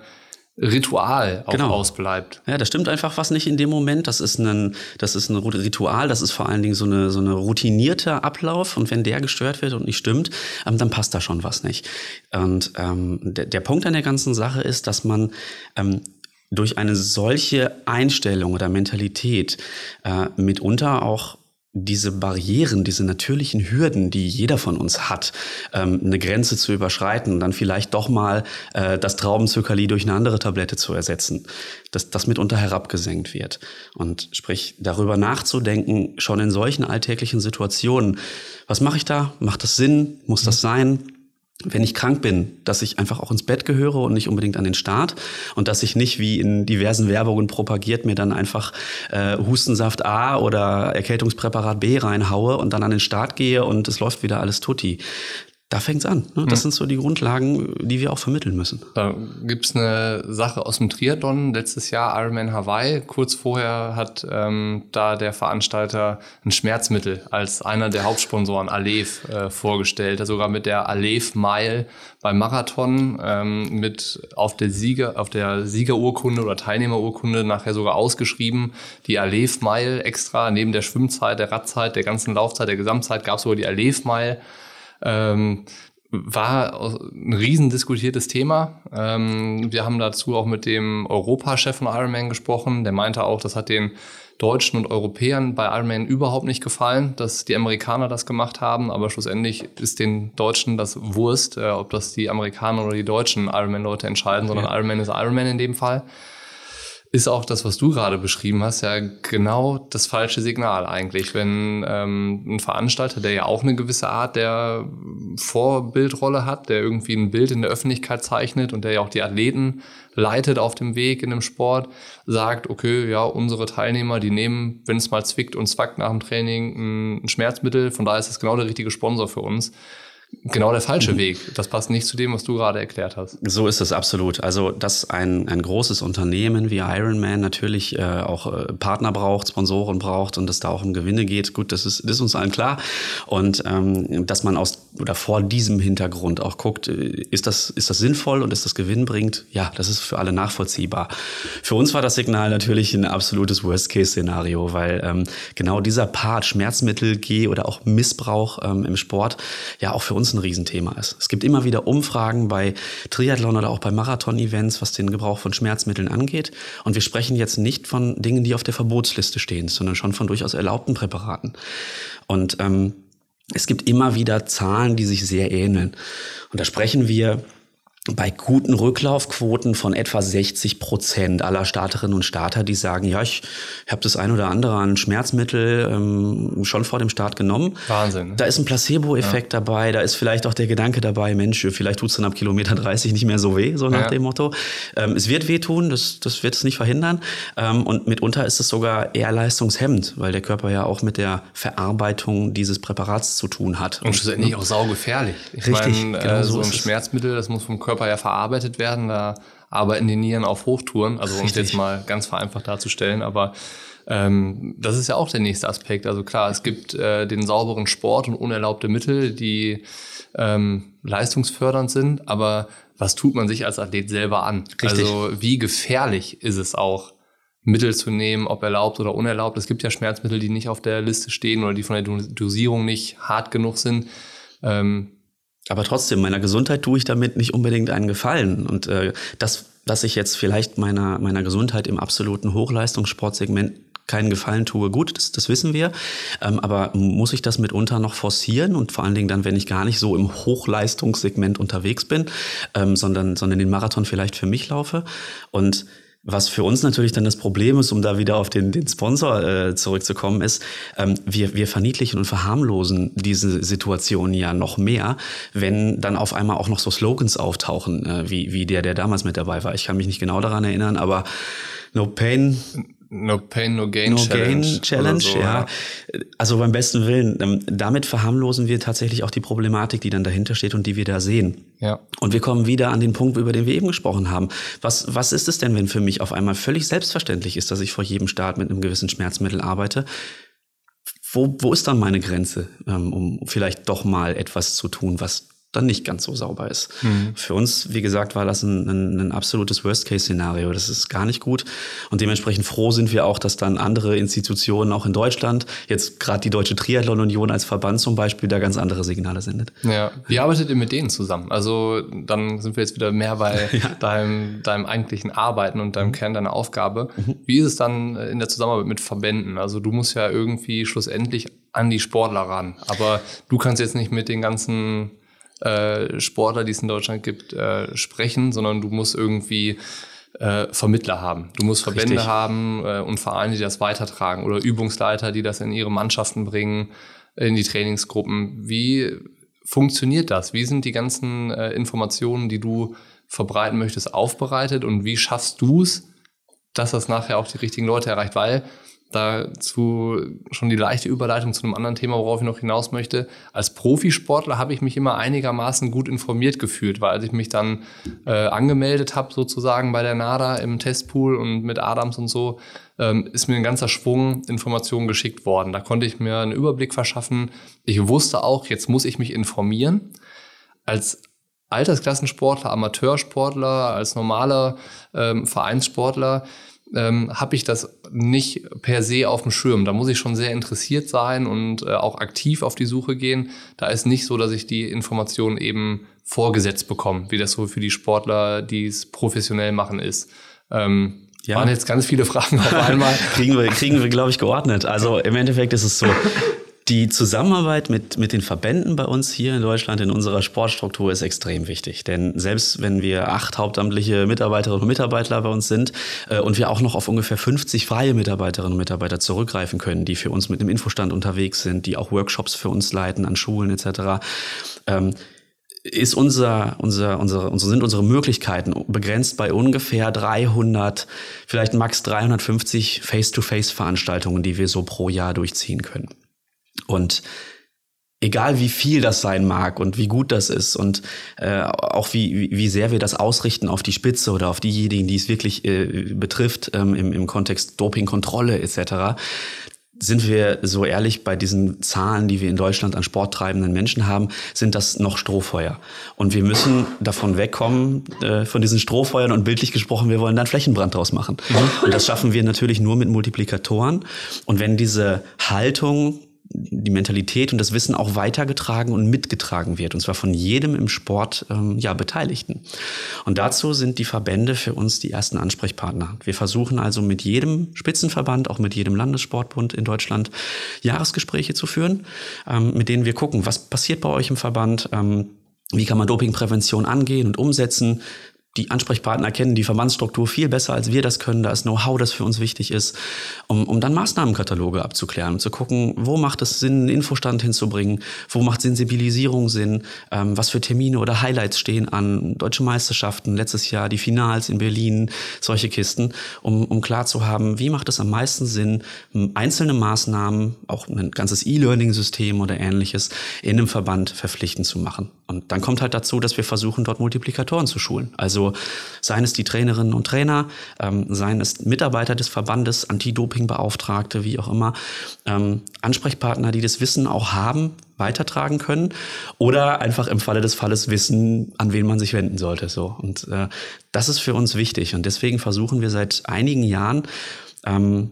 Speaker 3: Ritual auch genau. ausbleibt.
Speaker 4: Ja, das stimmt einfach was nicht in dem Moment. Das ist ein, das ist ein Ritual, das ist vor allen Dingen so eine, so eine routinierter Ablauf. Und wenn der gestört wird und nicht stimmt, ähm, dann passt da schon was nicht. Und ähm, der, der Punkt an der ganzen Sache ist, dass man ähm, durch eine solche Einstellung oder Mentalität äh, mitunter auch diese Barrieren, diese natürlichen Hürden, die jeder von uns hat, ähm, eine Grenze zu überschreiten und dann vielleicht doch mal äh, das Traubenzuckerli durch eine andere Tablette zu ersetzen, dass das mitunter herabgesenkt wird. Und sprich, darüber nachzudenken, schon in solchen alltäglichen Situationen, was mache ich da? Macht das Sinn? Muss das sein? Wenn ich krank bin, dass ich einfach auch ins Bett gehöre und nicht unbedingt an den Start und dass ich nicht wie in diversen Werbungen propagiert mir dann einfach äh, Hustensaft A oder Erkältungspräparat B reinhaue und dann an den Start gehe und es läuft wieder alles tutti da fängt's an. Ne? Das mhm. sind so die Grundlagen, die wir auch vermitteln müssen.
Speaker 3: Da gibt's eine Sache aus dem Triathlon. Letztes Jahr Ironman Hawaii. Kurz vorher hat ähm, da der Veranstalter ein Schmerzmittel als einer der Hauptsponsoren, Alef, äh, vorgestellt. Sogar mit der Alef Mile beim Marathon ähm, mit auf der Sieger, auf der Siegerurkunde oder Teilnehmerurkunde nachher sogar ausgeschrieben. Die Alef Mile extra neben der Schwimmzeit, der Radzeit, der ganzen Laufzeit, der Gesamtzeit gab's sogar die Alef Mile ähm, war ein riesen diskutiertes Thema. Ähm, wir haben dazu auch mit dem Europachef von Ironman gesprochen. Der meinte auch, das hat den Deutschen und Europäern bei Ironman überhaupt nicht gefallen, dass die Amerikaner das gemacht haben. Aber schlussendlich ist den Deutschen das Wurst, äh, ob das die Amerikaner oder die deutschen Ironman-Leute entscheiden, sondern ja. Ironman ist Ironman in dem Fall ist auch das, was du gerade beschrieben hast, ja genau das falsche Signal eigentlich. Wenn ähm, ein Veranstalter, der ja auch eine gewisse Art der Vorbildrolle hat, der irgendwie ein Bild in der Öffentlichkeit zeichnet und der ja auch die Athleten leitet auf dem Weg in dem Sport, sagt, okay, ja, unsere Teilnehmer, die nehmen, wenn es mal zwickt und zwackt nach dem Training ein Schmerzmittel, von daher ist das genau der richtige Sponsor für uns genau der falsche mhm. Weg. Das passt nicht zu dem, was du gerade erklärt hast.
Speaker 4: So ist es absolut. Also, dass ein, ein großes Unternehmen wie Ironman natürlich äh, auch äh, Partner braucht, Sponsoren braucht und es da auch um Gewinne geht, gut, das ist, das ist uns allen klar. Und ähm, dass man aus oder vor diesem Hintergrund auch guckt, äh, ist das, ist das sinnvoll und ist das Gewinn bringt, ja, das ist für alle nachvollziehbar. Für uns war das Signal natürlich ein absolutes Worst-Case-Szenario, weil ähm, genau dieser Part Schmerzmittel, G oder auch Missbrauch ähm, im Sport ja auch für uns ein Riesenthema ist. Es gibt immer wieder Umfragen bei Triathlon oder auch bei Marathon-Events, was den Gebrauch von Schmerzmitteln angeht. Und wir sprechen jetzt nicht von Dingen, die auf der Verbotsliste stehen, sondern schon von durchaus erlaubten Präparaten. Und ähm, es gibt immer wieder Zahlen, die sich sehr ähneln. Und da sprechen wir bei guten Rücklaufquoten von etwa 60 Prozent aller Starterinnen und Starter, die sagen, ja, ich habe das ein oder andere an Schmerzmittel ähm, schon vor dem Start genommen.
Speaker 3: Wahnsinn. Ne?
Speaker 4: Da ist ein Placebo-Effekt ja. dabei, da ist vielleicht auch der Gedanke dabei, Mensch, vielleicht tut's dann ab Kilometer 30 nicht mehr so weh, so nach ja. dem Motto. Ähm, es wird wehtun, das, das wird es nicht verhindern. Ähm, und mitunter ist es sogar eher leistungshemmend, weil der Körper ja auch mit der Verarbeitung dieses Präparats zu tun hat.
Speaker 3: Und schlussendlich auch saugefährlich. Ich Richtig, meine, genau äh, so ein Schmerzmittel, das muss vom Körper Körper ja verarbeitet werden. Da arbeiten die Nieren auf Hochtouren, also um es jetzt mal ganz vereinfacht darzustellen, aber ähm, das ist ja auch der nächste Aspekt. Also klar, es gibt äh, den sauberen Sport und unerlaubte Mittel, die ähm, leistungsfördernd sind, aber was tut man sich als Athlet selber an? Richtig. Also wie gefährlich ist es auch, Mittel zu nehmen, ob erlaubt oder unerlaubt. Es gibt ja Schmerzmittel, die nicht auf der Liste stehen oder die von der Dosierung nicht hart genug sind. Ähm,
Speaker 4: aber trotzdem, meiner Gesundheit tue ich damit nicht unbedingt einen Gefallen. Und äh, das, dass ich jetzt vielleicht meiner, meiner Gesundheit im absoluten Hochleistungssportsegment keinen Gefallen tue, gut, das, das wissen wir. Ähm, aber muss ich das mitunter noch forcieren und vor allen Dingen dann, wenn ich gar nicht so im Hochleistungssegment unterwegs bin, ähm, sondern, sondern den Marathon vielleicht für mich laufe. Und was für uns natürlich dann das Problem ist, um da wieder auf den, den Sponsor äh, zurückzukommen, ist, ähm, wir, wir verniedlichen und verharmlosen diese Situation ja noch mehr, wenn dann auf einmal auch noch so Slogans auftauchen, äh, wie, wie der, der damals mit dabei war. Ich kann mich nicht genau daran erinnern, aber No Pain,
Speaker 3: No Pain, No Gain
Speaker 4: no Challenge. Gain Challenge, so, ja. ja. Also beim besten Willen. Ähm, damit verharmlosen wir tatsächlich auch die Problematik, die dann dahinter steht und die wir da sehen. Ja. Und wir kommen wieder an den Punkt, über den wir eben gesprochen haben. Was, was ist es denn, wenn für mich auf einmal völlig selbstverständlich ist, dass ich vor jedem Start mit einem gewissen Schmerzmittel arbeite? Wo, wo ist dann meine Grenze, ähm, um vielleicht doch mal etwas zu tun, was dann nicht ganz so sauber ist. Mhm. Für uns, wie gesagt, war das ein, ein, ein absolutes Worst-Case-Szenario. Das ist gar nicht gut. Und dementsprechend froh sind wir auch, dass dann andere Institutionen auch in Deutschland, jetzt gerade die Deutsche Triathlon-Union als Verband zum Beispiel, da ganz andere Signale sendet.
Speaker 3: Ja. Wie arbeitet ihr mit denen zusammen? Also dann sind wir jetzt wieder mehr bei ja. deinem, deinem eigentlichen Arbeiten und deinem mhm. Kern deiner Aufgabe. Mhm. Wie ist es dann in der Zusammenarbeit mit Verbänden? Also du musst ja irgendwie schlussendlich an die Sportler ran. Aber du kannst jetzt nicht mit den ganzen äh, Sportler, die es in Deutschland gibt, äh, sprechen, sondern du musst irgendwie äh, Vermittler haben. Du musst Verbände Richtig. haben äh, und Vereine, die das weitertragen oder Übungsleiter, die das in ihre Mannschaften bringen, in die Trainingsgruppen. Wie funktioniert das? Wie sind die ganzen äh, Informationen, die du verbreiten möchtest, aufbereitet und wie schaffst du es, dass das nachher auch die richtigen Leute erreicht? Weil dazu schon die leichte Überleitung zu einem anderen Thema, worauf ich noch hinaus möchte. Als Profisportler habe ich mich immer einigermaßen gut informiert gefühlt, weil als ich mich dann äh, angemeldet habe, sozusagen bei der NADA im Testpool und mit Adams und so, ähm, ist mir ein ganzer Schwung Informationen geschickt worden. Da konnte ich mir einen Überblick verschaffen. Ich wusste auch, jetzt muss ich mich informieren. Als Altersklassensportler, Amateursportler, als normaler ähm, Vereinssportler ähm, habe ich das nicht per se auf dem Schirm. Da muss ich schon sehr interessiert sein und äh, auch aktiv auf die Suche gehen. Da ist nicht so, dass ich die Informationen eben vorgesetzt bekomme, wie das so für die Sportler, die es professionell machen, ist. Ähm, ja. Waren jetzt ganz viele Fragen auf einmal.
Speaker 4: kriegen wir, kriegen wir, glaube ich, geordnet. Also im Endeffekt ist es so, die Zusammenarbeit mit, mit den Verbänden bei uns hier in Deutschland in unserer Sportstruktur ist extrem wichtig. Denn selbst wenn wir acht hauptamtliche Mitarbeiterinnen und Mitarbeiter bei uns sind äh, und wir auch noch auf ungefähr 50 freie Mitarbeiterinnen und Mitarbeiter zurückgreifen können, die für uns mit dem Infostand unterwegs sind, die auch Workshops für uns leiten an Schulen etc., ähm, ist unser, unser, unsere, unsere, sind unsere Möglichkeiten begrenzt bei ungefähr 300, vielleicht max 350 Face-to-Face-Veranstaltungen, die wir so pro Jahr durchziehen können. Und egal wie viel das sein mag und wie gut das ist und äh, auch wie, wie sehr wir das ausrichten auf die Spitze oder auf diejenigen, die es wirklich äh, betrifft ähm, im, im Kontext Dopingkontrolle etc., sind wir so ehrlich bei diesen Zahlen, die wir in Deutschland an sporttreibenden Menschen haben, sind das noch Strohfeuer. Und wir müssen davon wegkommen, äh, von diesen Strohfeuern und bildlich gesprochen, wir wollen dann Flächenbrand draus machen. Mhm. Und das schaffen wir natürlich nur mit Multiplikatoren. Und wenn diese Haltung die Mentalität und das Wissen auch weitergetragen und mitgetragen wird, und zwar von jedem im Sport ähm, ja, Beteiligten. Und dazu sind die Verbände für uns die ersten Ansprechpartner. Wir versuchen also mit jedem Spitzenverband, auch mit jedem Landessportbund in Deutschland, Jahresgespräche zu führen, ähm, mit denen wir gucken, was passiert bei euch im Verband, ähm, wie kann man Dopingprävention angehen und umsetzen? Die Ansprechpartner kennen die Verbandsstruktur viel besser, als wir das können. Da ist Know-how, das für uns wichtig ist, um, um dann Maßnahmenkataloge abzuklären und zu gucken, wo macht es Sinn, einen Infostand hinzubringen, wo macht Sensibilisierung Sinn, ähm, was für Termine oder Highlights stehen an deutsche Meisterschaften, letztes Jahr die Finals in Berlin, solche Kisten, um, um klar zu haben, wie macht es am meisten Sinn, einzelne Maßnahmen, auch ein ganzes E-Learning-System oder ähnliches in einem Verband verpflichtend zu machen. Und dann kommt halt dazu, dass wir versuchen, dort Multiplikatoren zu schulen. Also seien es die Trainerinnen und Trainer, ähm, seien es Mitarbeiter des Verbandes, Anti-Doping-Beauftragte, wie auch immer, ähm, Ansprechpartner, die das Wissen auch haben, weitertragen können oder einfach im Falle des Falles wissen, an wen man sich wenden sollte. So und äh, das ist für uns wichtig und deswegen versuchen wir seit einigen Jahren ähm,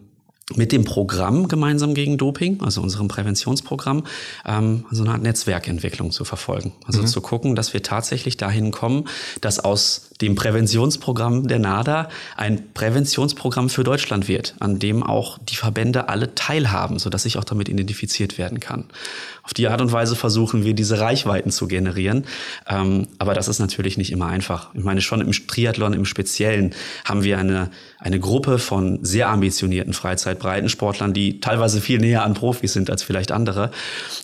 Speaker 4: mit dem Programm gemeinsam gegen Doping, also unserem Präventionsprogramm, ähm, so eine Art Netzwerkentwicklung zu verfolgen. Also mhm. zu gucken, dass wir tatsächlich dahin kommen, dass aus dem Präventionsprogramm der NADA ein Präventionsprogramm für Deutschland wird, an dem auch die Verbände alle teilhaben, sodass ich auch damit identifiziert werden kann. Auf die Art und Weise versuchen wir, diese Reichweiten zu generieren. Ähm, aber das ist natürlich nicht immer einfach. Ich meine, schon im Triathlon im Speziellen haben wir eine, eine Gruppe von sehr ambitionierten Freizeitbreitensportlern, die teilweise viel näher an Profis sind als vielleicht andere.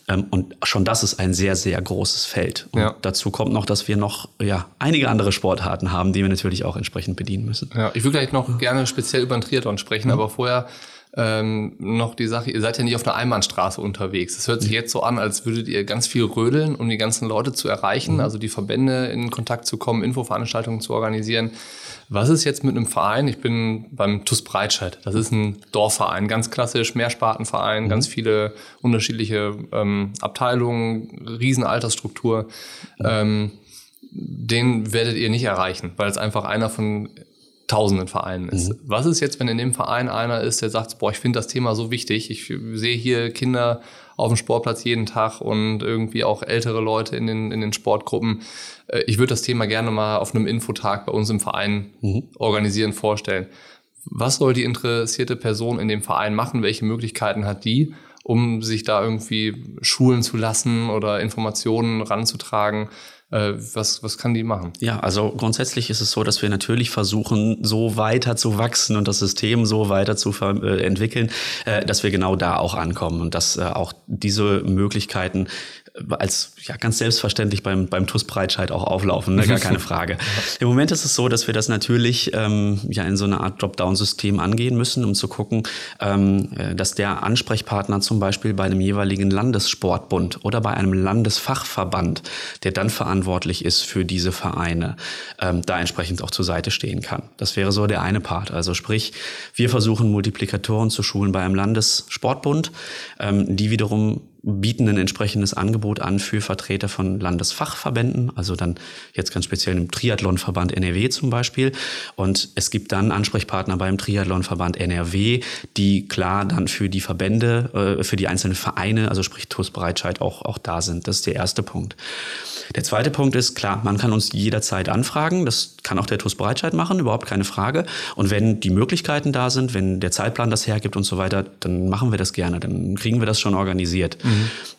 Speaker 4: Ähm, und schon das ist ein sehr, sehr großes Feld. Und ja. dazu kommt noch, dass wir noch ja, einige andere Sportarten haben, die wir natürlich auch entsprechend bedienen müssen.
Speaker 3: Ja, ich würde gleich noch gerne speziell über den Triathlon sprechen, mhm. aber vorher ähm, noch die Sache, ihr seid ja nicht auf einer Einbahnstraße unterwegs. Es hört sich mhm. jetzt so an, als würdet ihr ganz viel rödeln, um die ganzen Leute zu erreichen, mhm. also die Verbände in Kontakt zu kommen, Infoveranstaltungen zu organisieren. Was ist jetzt mit einem Verein? Ich bin beim TUS Breitscheid. Das ist ein Dorfverein, ganz klassisch, Mehrspartenverein, mhm. ganz viele unterschiedliche ähm, Abteilungen, Riesenaltersstruktur. Mhm. Ähm, den werdet ihr nicht erreichen, weil es einfach einer von tausenden Vereinen ist. Mhm. Was ist jetzt, wenn in dem Verein einer ist, der sagt, boah, ich finde das Thema so wichtig, ich sehe hier Kinder auf dem Sportplatz jeden Tag und irgendwie auch ältere Leute in den, in den Sportgruppen. Äh, ich würde das Thema gerne mal auf einem Infotag bei uns im Verein mhm. organisieren, vorstellen. Was soll die interessierte Person in dem Verein machen? Welche Möglichkeiten hat die, um sich da irgendwie schulen zu lassen oder Informationen ranzutragen? Äh, was, was kann die machen?
Speaker 4: Ja, also grundsätzlich ist es so, dass wir natürlich versuchen, so weiter zu wachsen und das System so weiter zu äh, entwickeln, äh, dass wir genau da auch ankommen und dass auch diese Möglichkeiten als ja, ganz selbstverständlich beim, beim TUS Breitscheid auch auflaufen, ne? gar keine Frage. Im Moment ist es so, dass wir das natürlich ähm, ja in so eine Art Dropdown-System angehen müssen, um zu gucken, ähm, äh, dass der Ansprechpartner zum Beispiel bei einem jeweiligen Landessportbund oder bei einem Landesfachverband, der dann verantwortlich ist für diese Vereine, ähm, da entsprechend auch zur Seite stehen kann. Das wäre so der eine Part. Also sprich, wir versuchen Multiplikatoren zu schulen bei einem Landessportbund, ähm, die wiederum bieten ein entsprechendes Angebot an für Vertreter von Landesfachverbänden, also dann jetzt ganz speziell im Triathlonverband NRW zum Beispiel. Und es gibt dann Ansprechpartner beim Triathlonverband NRW, die klar dann für die Verbände, äh, für die einzelnen Vereine, also sprich TUS Breitscheid auch, auch da sind. Das ist der erste Punkt. Der zweite Punkt ist, klar, man kann uns jederzeit anfragen. Das kann auch der TUS Breitscheid machen, überhaupt keine Frage. Und wenn die Möglichkeiten da sind, wenn der Zeitplan das hergibt und so weiter, dann machen wir das gerne. Dann kriegen wir das schon organisiert. Mhm.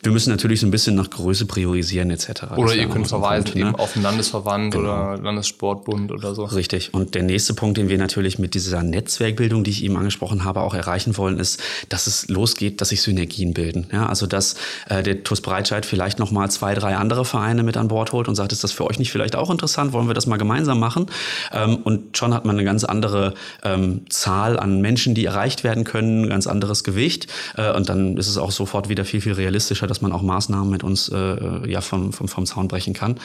Speaker 4: Wir müssen natürlich so ein bisschen nach Größe priorisieren etc.
Speaker 3: Oder ihr könnt verweisen Punkt, eben ne? auf den Landesverband genau. oder Landessportbund oder so.
Speaker 4: Richtig. Und der nächste Punkt, den wir natürlich mit dieser Netzwerkbildung, die ich eben angesprochen habe, auch erreichen wollen, ist, dass es losgeht, dass sich Synergien bilden. Ja, also dass äh, der TUS Breitscheid vielleicht noch mal zwei, drei andere Vereine mit an Bord holt und sagt, ist das für euch nicht vielleicht auch interessant? Wollen wir das mal gemeinsam machen? Ähm, und schon hat man eine ganz andere ähm, Zahl an Menschen, die erreicht werden können, ein ganz anderes Gewicht. Äh, und dann ist es auch sofort wieder viel, viel realistischer, dass man auch Maßnahmen mit uns äh, ja vom, vom, vom Zaun brechen kann.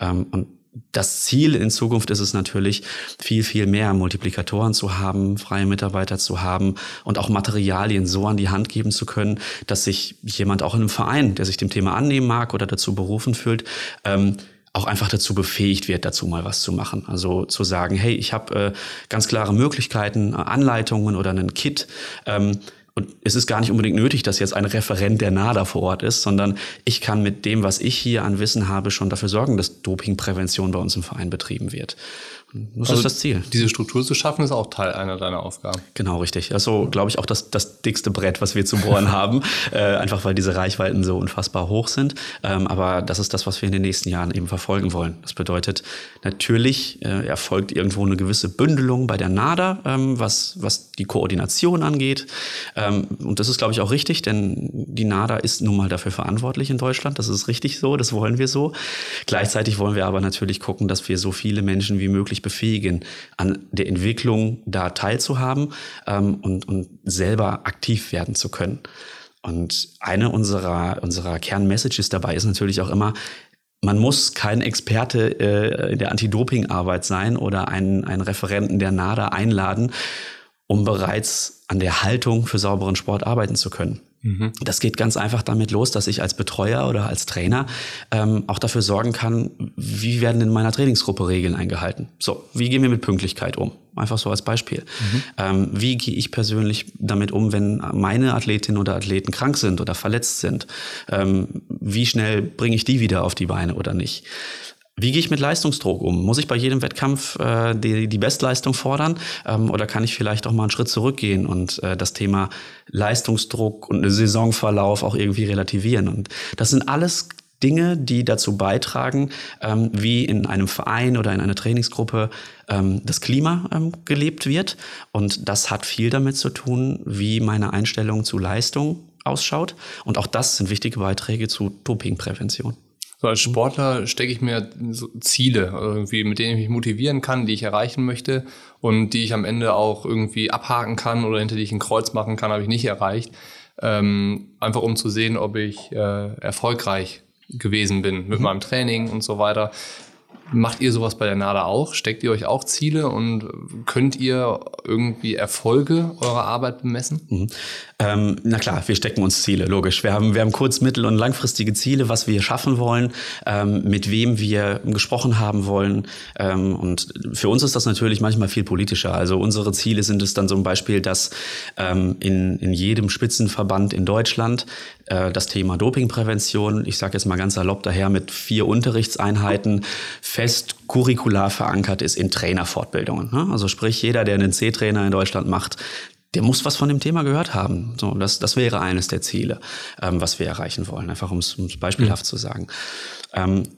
Speaker 4: Ähm, und das Ziel in Zukunft ist es natürlich, viel, viel mehr Multiplikatoren zu haben, freie Mitarbeiter zu haben und auch Materialien so an die Hand geben zu können, dass sich jemand auch in einem Verein, der sich dem Thema annehmen mag oder dazu berufen fühlt, ähm, auch einfach dazu befähigt wird, dazu mal was zu machen. Also zu sagen, hey, ich habe äh, ganz klare Möglichkeiten, Anleitungen oder einen Kit. Ähm, und es ist gar nicht unbedingt nötig, dass jetzt ein Referent der NADA vor Ort ist, sondern ich kann mit dem, was ich hier an Wissen habe, schon dafür sorgen, dass Dopingprävention bei uns im Verein betrieben wird.
Speaker 3: Das also ist das Ziel. Diese Struktur zu schaffen, ist auch Teil einer deiner Aufgaben.
Speaker 4: Genau, richtig. Also, glaube ich, auch das, das dickste Brett, was wir zu bohren haben. Äh, einfach weil diese Reichweiten so unfassbar hoch sind. Ähm, aber das ist das, was wir in den nächsten Jahren eben verfolgen wollen. Das bedeutet, natürlich äh, erfolgt irgendwo eine gewisse Bündelung bei der NADA, ähm, was, was die Koordination angeht. Ähm, und das ist, glaube ich, auch richtig, denn die NADA ist nun mal dafür verantwortlich in Deutschland. Das ist richtig so, das wollen wir so. Gleichzeitig wollen wir aber natürlich gucken, dass wir so viele Menschen wie möglich befähigen, an der Entwicklung da teilzuhaben ähm, und, und selber aktiv werden zu können. Und eine unserer, unserer Kernmessages dabei ist natürlich auch immer, man muss kein Experte äh, in der Anti-Doping-Arbeit sein oder einen, einen Referenten der NADA einladen, um bereits an der Haltung für sauberen Sport arbeiten zu können. Mhm. Das geht ganz einfach damit los, dass ich als Betreuer oder als Trainer ähm, auch dafür sorgen kann, wie werden in meiner Trainingsgruppe Regeln eingehalten. So, wie gehen wir mit Pünktlichkeit um? Einfach so als Beispiel. Mhm. Ähm, wie gehe ich persönlich damit um, wenn meine Athletinnen oder Athleten krank sind oder verletzt sind? Ähm, wie schnell bringe ich die wieder auf die Beine oder nicht? Wie gehe ich mit Leistungsdruck um? Muss ich bei jedem Wettkampf äh, die, die Bestleistung fordern? Ähm, oder kann ich vielleicht auch mal einen Schritt zurückgehen und äh, das Thema Leistungsdruck und Saisonverlauf auch irgendwie relativieren? Und das sind alles Dinge, die dazu beitragen, ähm, wie in einem Verein oder in einer Trainingsgruppe ähm, das Klima ähm, gelebt wird. Und das hat viel damit zu tun, wie meine Einstellung zu Leistung ausschaut. Und auch das sind wichtige Beiträge zu Dopingprävention.
Speaker 3: So als Sportler stecke ich mir so Ziele, irgendwie, mit denen ich mich motivieren kann, die ich erreichen möchte und die ich am Ende auch irgendwie abhaken kann oder hinter die ich ein Kreuz machen kann, habe ich nicht erreicht. Ähm, einfach um zu sehen, ob ich äh, erfolgreich gewesen bin mit mhm. meinem Training und so weiter. Macht ihr sowas bei der NADA auch? Steckt ihr euch auch Ziele und könnt ihr irgendwie Erfolge eurer Arbeit bemessen?
Speaker 4: Mhm. Ähm, na klar, wir stecken uns Ziele, logisch. Wir haben, wir haben kurz-, mittel- und langfristige Ziele, was wir schaffen wollen, ähm, mit wem wir gesprochen haben wollen. Ähm, und für uns ist das natürlich manchmal viel politischer. Also unsere Ziele sind es dann zum Beispiel, dass ähm, in, in jedem Spitzenverband in Deutschland äh, das Thema Dopingprävention, ich sage jetzt mal ganz salopp daher, mit vier Unterrichtseinheiten fest curricular verankert ist in Trainerfortbildungen. Ne? Also sprich, jeder, der einen C-Trainer in Deutschland macht, der muss was von dem Thema gehört haben. So, das, das wäre eines der Ziele, ähm, was wir erreichen wollen, einfach um es beispielhaft mhm. zu sagen. Ähm,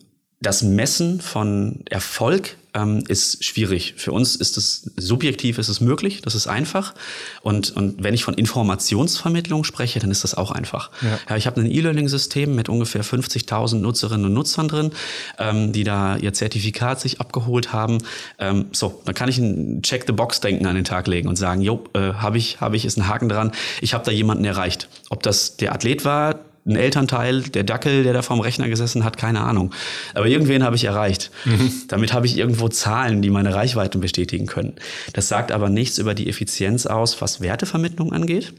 Speaker 4: das Messen von Erfolg ähm, ist schwierig. Für uns ist es subjektiv, ist es möglich, das ist einfach. Und, und wenn ich von Informationsvermittlung spreche, dann ist das auch einfach. Ja. ja ich habe ein E-Learning-System mit ungefähr 50.000 Nutzerinnen und Nutzern drin, ähm, die da ihr Zertifikat sich abgeholt haben. Ähm, so, dann kann ich ein Check-the-Box-Denken an den Tag legen und sagen, jo, äh, habe ich, habe ich, ist ein Haken dran. Ich habe da jemanden erreicht. Ob das der Athlet war, ein Elternteil, der Dackel, der da vorm Rechner gesessen hat, keine Ahnung. Aber irgendwen habe ich erreicht. Mhm. Damit habe ich irgendwo Zahlen, die meine Reichweiten bestätigen können. Das sagt aber nichts über die Effizienz aus, was Wertevermittlung angeht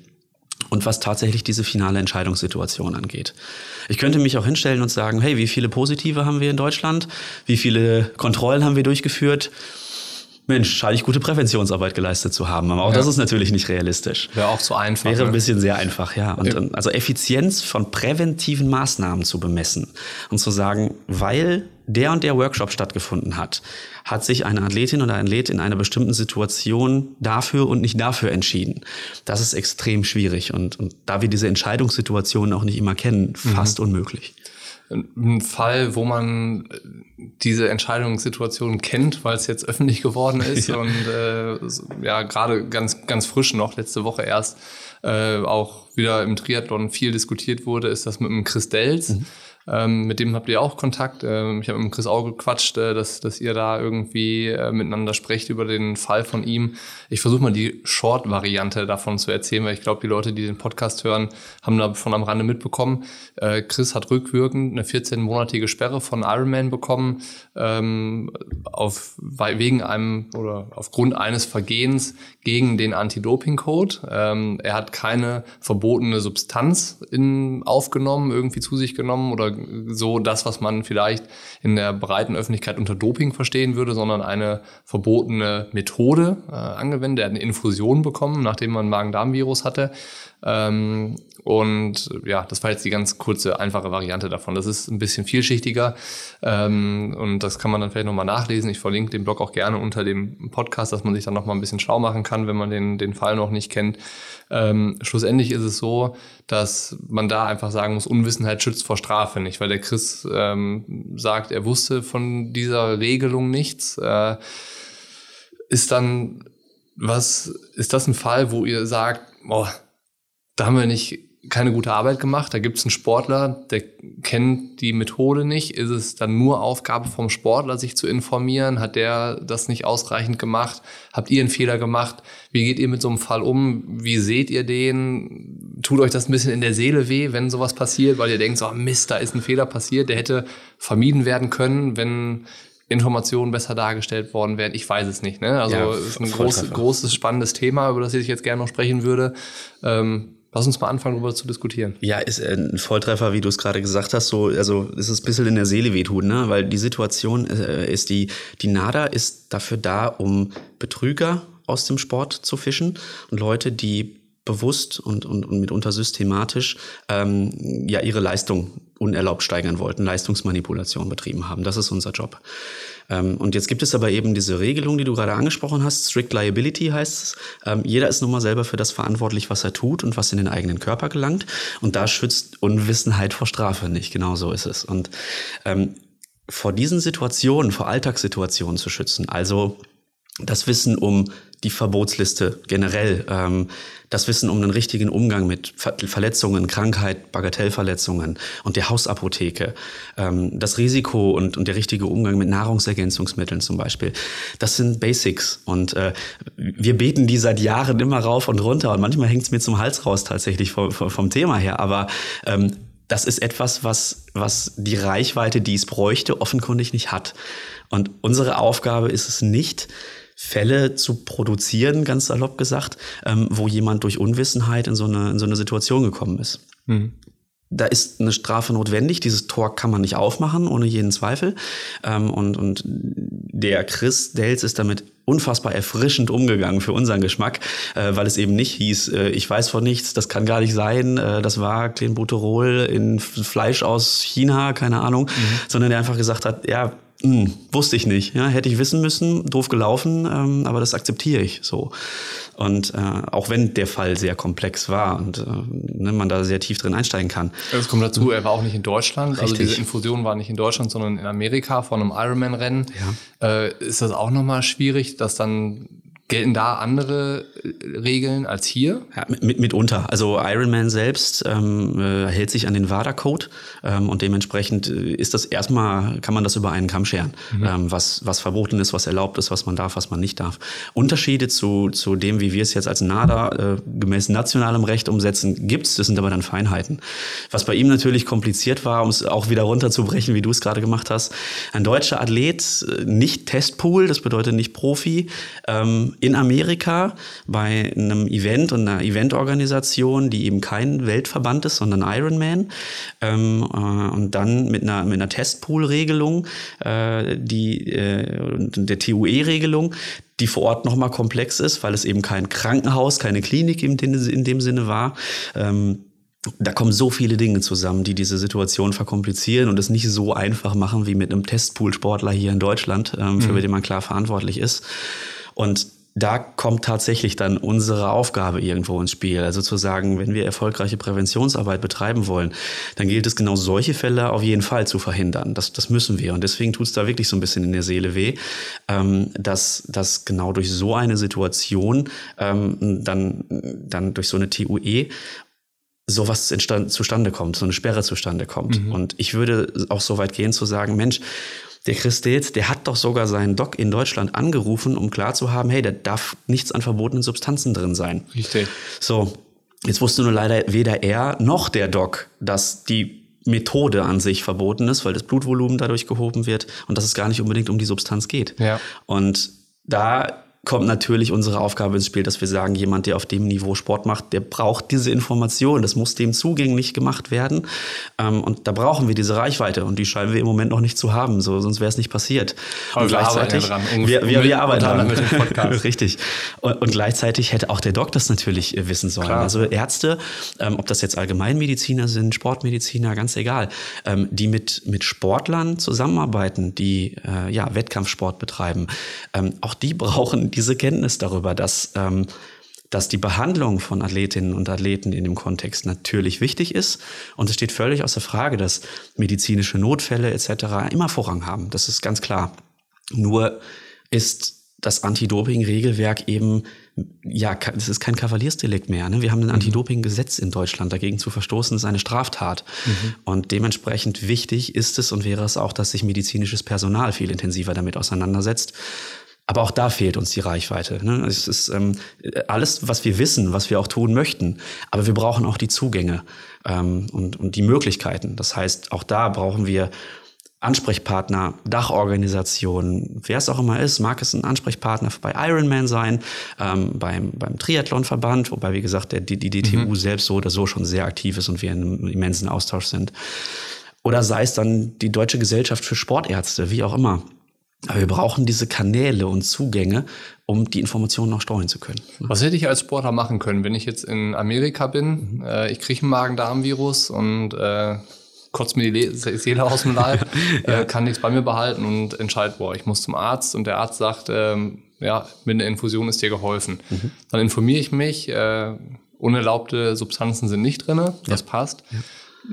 Speaker 4: und was tatsächlich diese finale Entscheidungssituation angeht. Ich könnte mich auch hinstellen und sagen, hey, wie viele Positive haben wir in Deutschland? Wie viele Kontrollen haben wir durchgeführt? Mensch, scheine ich gute Präventionsarbeit geleistet zu haben. Aber auch ja. das ist natürlich nicht realistisch.
Speaker 3: Wäre auch zu einfach.
Speaker 4: Wäre ein ne? bisschen sehr einfach, ja. Und, ja. also Effizienz von präventiven Maßnahmen zu bemessen und zu sagen, weil der und der Workshop stattgefunden hat, hat sich eine Athletin oder ein Athlet in einer bestimmten Situation dafür und nicht dafür entschieden. Das ist extrem schwierig und, und da wir diese Entscheidungssituationen auch nicht immer kennen, fast mhm. unmöglich
Speaker 3: ein Fall, wo man äh, diese Entscheidungssituation kennt, weil es jetzt öffentlich geworden ist ja. und äh, ja gerade ganz ganz frisch noch letzte Woche erst äh, auch wieder im Triathlon viel diskutiert wurde, ist das mit dem Chris Delz. Mhm. Ähm, mit dem habt ihr auch Kontakt. Ähm, ich habe mit Chris auch gequatscht, äh, dass, dass ihr da irgendwie äh, miteinander sprecht über den Fall von ihm. Ich versuche mal die Short-Variante davon zu erzählen, weil ich glaube, die Leute, die den Podcast hören, haben davon am Rande mitbekommen. Äh, Chris hat rückwirkend eine 14-monatige Sperre von Ironman bekommen, ähm, auf, wegen einem oder aufgrund eines Vergehens gegen den Anti-Doping-Code. Ähm, er hat keine verbotene Substanz in, aufgenommen, irgendwie zu sich genommen oder so das, was man vielleicht in der breiten Öffentlichkeit unter Doping verstehen würde, sondern eine verbotene Methode äh, angewendet. Er hat eine Infusion bekommen, nachdem man Magen-Darm-Virus hatte. Ähm, und ja, das war jetzt die ganz kurze, einfache Variante davon. Das ist ein bisschen vielschichtiger ähm, und das kann man dann vielleicht nochmal nachlesen. Ich verlinke den Blog auch gerne unter dem Podcast, dass man sich dann nochmal ein bisschen schlau machen kann, wenn man den, den Fall noch nicht kennt. Ähm, schlussendlich ist es so, dass man da einfach sagen muss, Unwissenheit schützt vor Strafe nicht, weil der Chris sagt, er wusste von dieser Regelung nichts. Äh, ist dann was, ist das ein Fall, wo ihr sagt, boah, da haben wir nicht keine gute Arbeit gemacht. Da gibt es einen Sportler, der kennt die Methode nicht. Ist es dann nur Aufgabe vom Sportler, sich zu informieren? Hat der das nicht ausreichend gemacht? Habt ihr einen Fehler gemacht? Wie geht ihr mit so einem Fall um? Wie seht ihr den? Tut euch das ein bisschen in der Seele weh, wenn sowas passiert, weil ihr denkt, so, Mist, da ist ein Fehler passiert, der hätte vermieden werden können, wenn Informationen besser dargestellt worden wären. Ich weiß es nicht. Ne? Also ja, ist ein groß, großes, spannendes Thema, über das ich jetzt gerne noch sprechen würde. Ähm, Lass uns mal anfangen, darüber zu diskutieren.
Speaker 4: Ja, ist ein Volltreffer, wie du es gerade gesagt hast. So, also ist es ein bisschen in der Seele wehtun, ne? Weil die Situation äh, ist die, die NADA ist dafür da, um Betrüger aus dem Sport zu fischen und Leute, die bewusst und, und, und mitunter systematisch ähm, ja ihre Leistung unerlaubt steigern wollten, Leistungsmanipulation betrieben haben. Das ist unser Job. Ähm, und jetzt gibt es aber eben diese Regelung, die du gerade angesprochen hast. Strict Liability heißt es. Ähm, jeder ist nun mal selber für das verantwortlich, was er tut und was in den eigenen Körper gelangt. Und da schützt Unwissenheit vor Strafe nicht. Genau so ist es. Und ähm, vor diesen Situationen, vor Alltagssituationen zu schützen, also das Wissen um die Verbotsliste generell, ähm, das Wissen um den richtigen Umgang mit Verletzungen, Krankheit, Bagatellverletzungen und der Hausapotheke, ähm, das Risiko und, und der richtige Umgang mit Nahrungsergänzungsmitteln zum Beispiel, das sind Basics und äh, wir beten die seit Jahren immer rauf und runter und manchmal hängt es mir zum Hals raus tatsächlich vom, vom Thema her, aber ähm, das ist etwas, was, was die Reichweite, die es bräuchte, offenkundig nicht hat. Und unsere Aufgabe ist es nicht, Fälle zu produzieren, ganz salopp gesagt, ähm, wo jemand durch Unwissenheit in so eine, in so eine Situation gekommen ist. Mhm. Da ist eine Strafe notwendig. Dieses Tor kann man nicht aufmachen, ohne jeden Zweifel. Ähm, und, und der Chris Dels ist damit unfassbar erfrischend umgegangen für unseren Geschmack, äh, weil es eben nicht hieß, äh, ich weiß von nichts, das kann gar nicht sein, äh, das war Clenbuterol in Fleisch aus China, keine Ahnung, mhm. sondern der einfach gesagt hat, ja, hm, wusste ich nicht. Ja, hätte ich wissen müssen, doof gelaufen, ähm, aber das akzeptiere ich so. Und äh, auch wenn der Fall sehr komplex war und äh, ne, man da sehr tief drin einsteigen kann.
Speaker 3: Es kommt dazu, er war auch nicht in Deutschland. Also Richtig. Also diese Infusion war nicht in Deutschland, sondern in Amerika von einem Ironman-Rennen. Ja. Äh, ist das auch nochmal schwierig, dass dann Gelten da andere äh, Regeln als hier?
Speaker 4: Ja, mit, mitunter. Also Ironman selbst ähm, äh, hält sich an den WADA-Code ähm, und dementsprechend äh, ist das erstmal, kann man das über einen Kamm scheren, mhm. ähm, was, was verboten ist, was erlaubt ist, was man darf, was man nicht darf. Unterschiede zu, zu dem, wie wir es jetzt als NADA äh, gemäß nationalem Recht umsetzen, gibt's. Das sind aber dann Feinheiten. Was bei ihm natürlich kompliziert war, um es auch wieder runterzubrechen, wie du es gerade gemacht hast. Ein deutscher Athlet, nicht Testpool, das bedeutet nicht Profi, ähm, in Amerika bei einem Event und einer Eventorganisation, die eben kein Weltverband ist, sondern Ironman. Ähm, äh, und dann mit einer, mit einer Testpool-Regelung, äh, die äh, der TUE-Regelung, die vor Ort nochmal komplex ist, weil es eben kein Krankenhaus, keine Klinik in, in dem Sinne war. Ähm, da kommen so viele Dinge zusammen, die diese Situation verkomplizieren und es nicht so einfach machen wie mit einem Testpool-Sportler hier in Deutschland, ähm, für mhm. den man klar verantwortlich ist. Und da kommt tatsächlich dann unsere Aufgabe irgendwo ins Spiel. Also zu sagen, wenn wir erfolgreiche Präventionsarbeit betreiben wollen, dann gilt es genau solche Fälle auf jeden Fall zu verhindern. Das, das müssen wir. Und deswegen tut es da wirklich so ein bisschen in der Seele weh, ähm, dass, dass genau durch so eine Situation ähm, dann, dann durch so eine TUE sowas zustande kommt, so eine Sperre zustande kommt. Mhm. Und ich würde auch so weit gehen zu sagen, Mensch, der Chris Dales, der hat doch sogar seinen Doc in Deutschland angerufen, um klar zu haben, hey, da darf nichts an verbotenen Substanzen drin sein.
Speaker 3: Richtig.
Speaker 4: So, jetzt wusste nur leider weder er noch der Doc, dass die Methode an sich verboten ist, weil das Blutvolumen dadurch gehoben wird und dass es gar nicht unbedingt um die Substanz geht.
Speaker 3: Ja.
Speaker 4: Und da kommt natürlich unsere Aufgabe ins Spiel, dass wir sagen, jemand, der auf dem Niveau Sport macht, der braucht diese Information. Das muss dem zugänglich gemacht werden. Ähm, und da brauchen wir diese Reichweite. Und die scheinen wir im Moment noch nicht zu haben. So, sonst wäre es nicht passiert.
Speaker 3: Aber und wir gleichzeitig,
Speaker 4: arbeiten ja dran. Wir, wir, wir arbeiten dran. Mit dem Podcast. Richtig. Und, und, gleichzeitig hätte auch der Doc das natürlich äh, wissen sollen. Klar. Also Ärzte, ähm, ob das jetzt Allgemeinmediziner sind, Sportmediziner, ganz egal, ähm, die mit, mit Sportlern zusammenarbeiten, die äh, ja, Wettkampfsport betreiben, auch die brauchen diese Kenntnis darüber, dass, ähm, dass die Behandlung von Athletinnen und Athleten in dem Kontext natürlich wichtig ist. Und es steht völlig außer Frage, dass medizinische Notfälle etc. immer Vorrang haben. Das ist ganz klar. Nur ist das Anti-Doping-Regelwerk eben, ja, es ist kein Kavaliersdelikt mehr. Ne? Wir haben ein mhm. Anti-Doping-Gesetz in Deutschland. Dagegen zu verstoßen ist eine Straftat. Mhm. Und dementsprechend wichtig ist es und wäre es auch, dass sich medizinisches Personal viel intensiver damit auseinandersetzt. Aber auch da fehlt uns die Reichweite. Ne? Es ist ähm, alles, was wir wissen, was wir auch tun möchten. Aber wir brauchen auch die Zugänge ähm, und, und die Möglichkeiten. Das heißt, auch da brauchen wir Ansprechpartner, Dachorganisationen, wer es auch immer ist, mag es ein Ansprechpartner bei Ironman sein, ähm, beim, beim Triathlonverband, wobei, wie gesagt, der, die, die DTU mhm. selbst so oder so schon sehr aktiv ist und wir in einem immensen Austausch sind. Oder sei es dann die Deutsche Gesellschaft für Sportärzte, wie auch immer. Aber wir brauchen diese Kanäle und Zugänge, um die Informationen auch steuern zu können.
Speaker 3: Was hätte ich als Sportler machen können, wenn ich jetzt in Amerika bin, mhm. äh, ich kriege ein Magen-Darm-Virus und äh, kotzt mir die Seele aus dem Leib, ja. äh, kann nichts bei mir behalten und entscheidet, boah, ich muss zum Arzt und der Arzt sagt, ähm, ja, mit einer Infusion ist dir geholfen. Mhm. Dann informiere ich mich, äh, unerlaubte Substanzen sind nicht drinne, das ja. passt.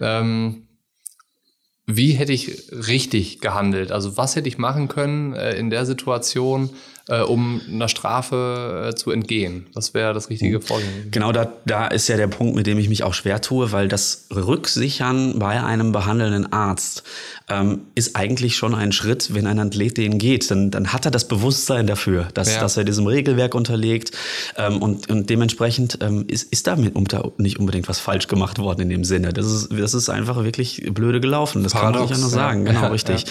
Speaker 3: Ja. Ähm, wie hätte ich richtig gehandelt? Also was hätte ich machen können äh, in der Situation, äh, um einer Strafe äh, zu entgehen? Was wäre das richtige Vorgehen?
Speaker 4: Genau, da, da ist ja der Punkt, mit dem ich mich auch schwer tue, weil das Rücksichern bei einem behandelnden Arzt ähm, ist eigentlich schon ein Schritt, wenn ein Athlet den geht, dann, dann hat er das Bewusstsein dafür, dass, ja. dass er diesem Regelwerk unterlegt ähm, und, und dementsprechend ähm, ist, ist damit unter, nicht unbedingt was falsch gemacht worden in dem Sinne. Das ist, das ist einfach wirklich blöde gelaufen. Das Paradox, kann man nicht anders sagen. Genau, ja, richtig.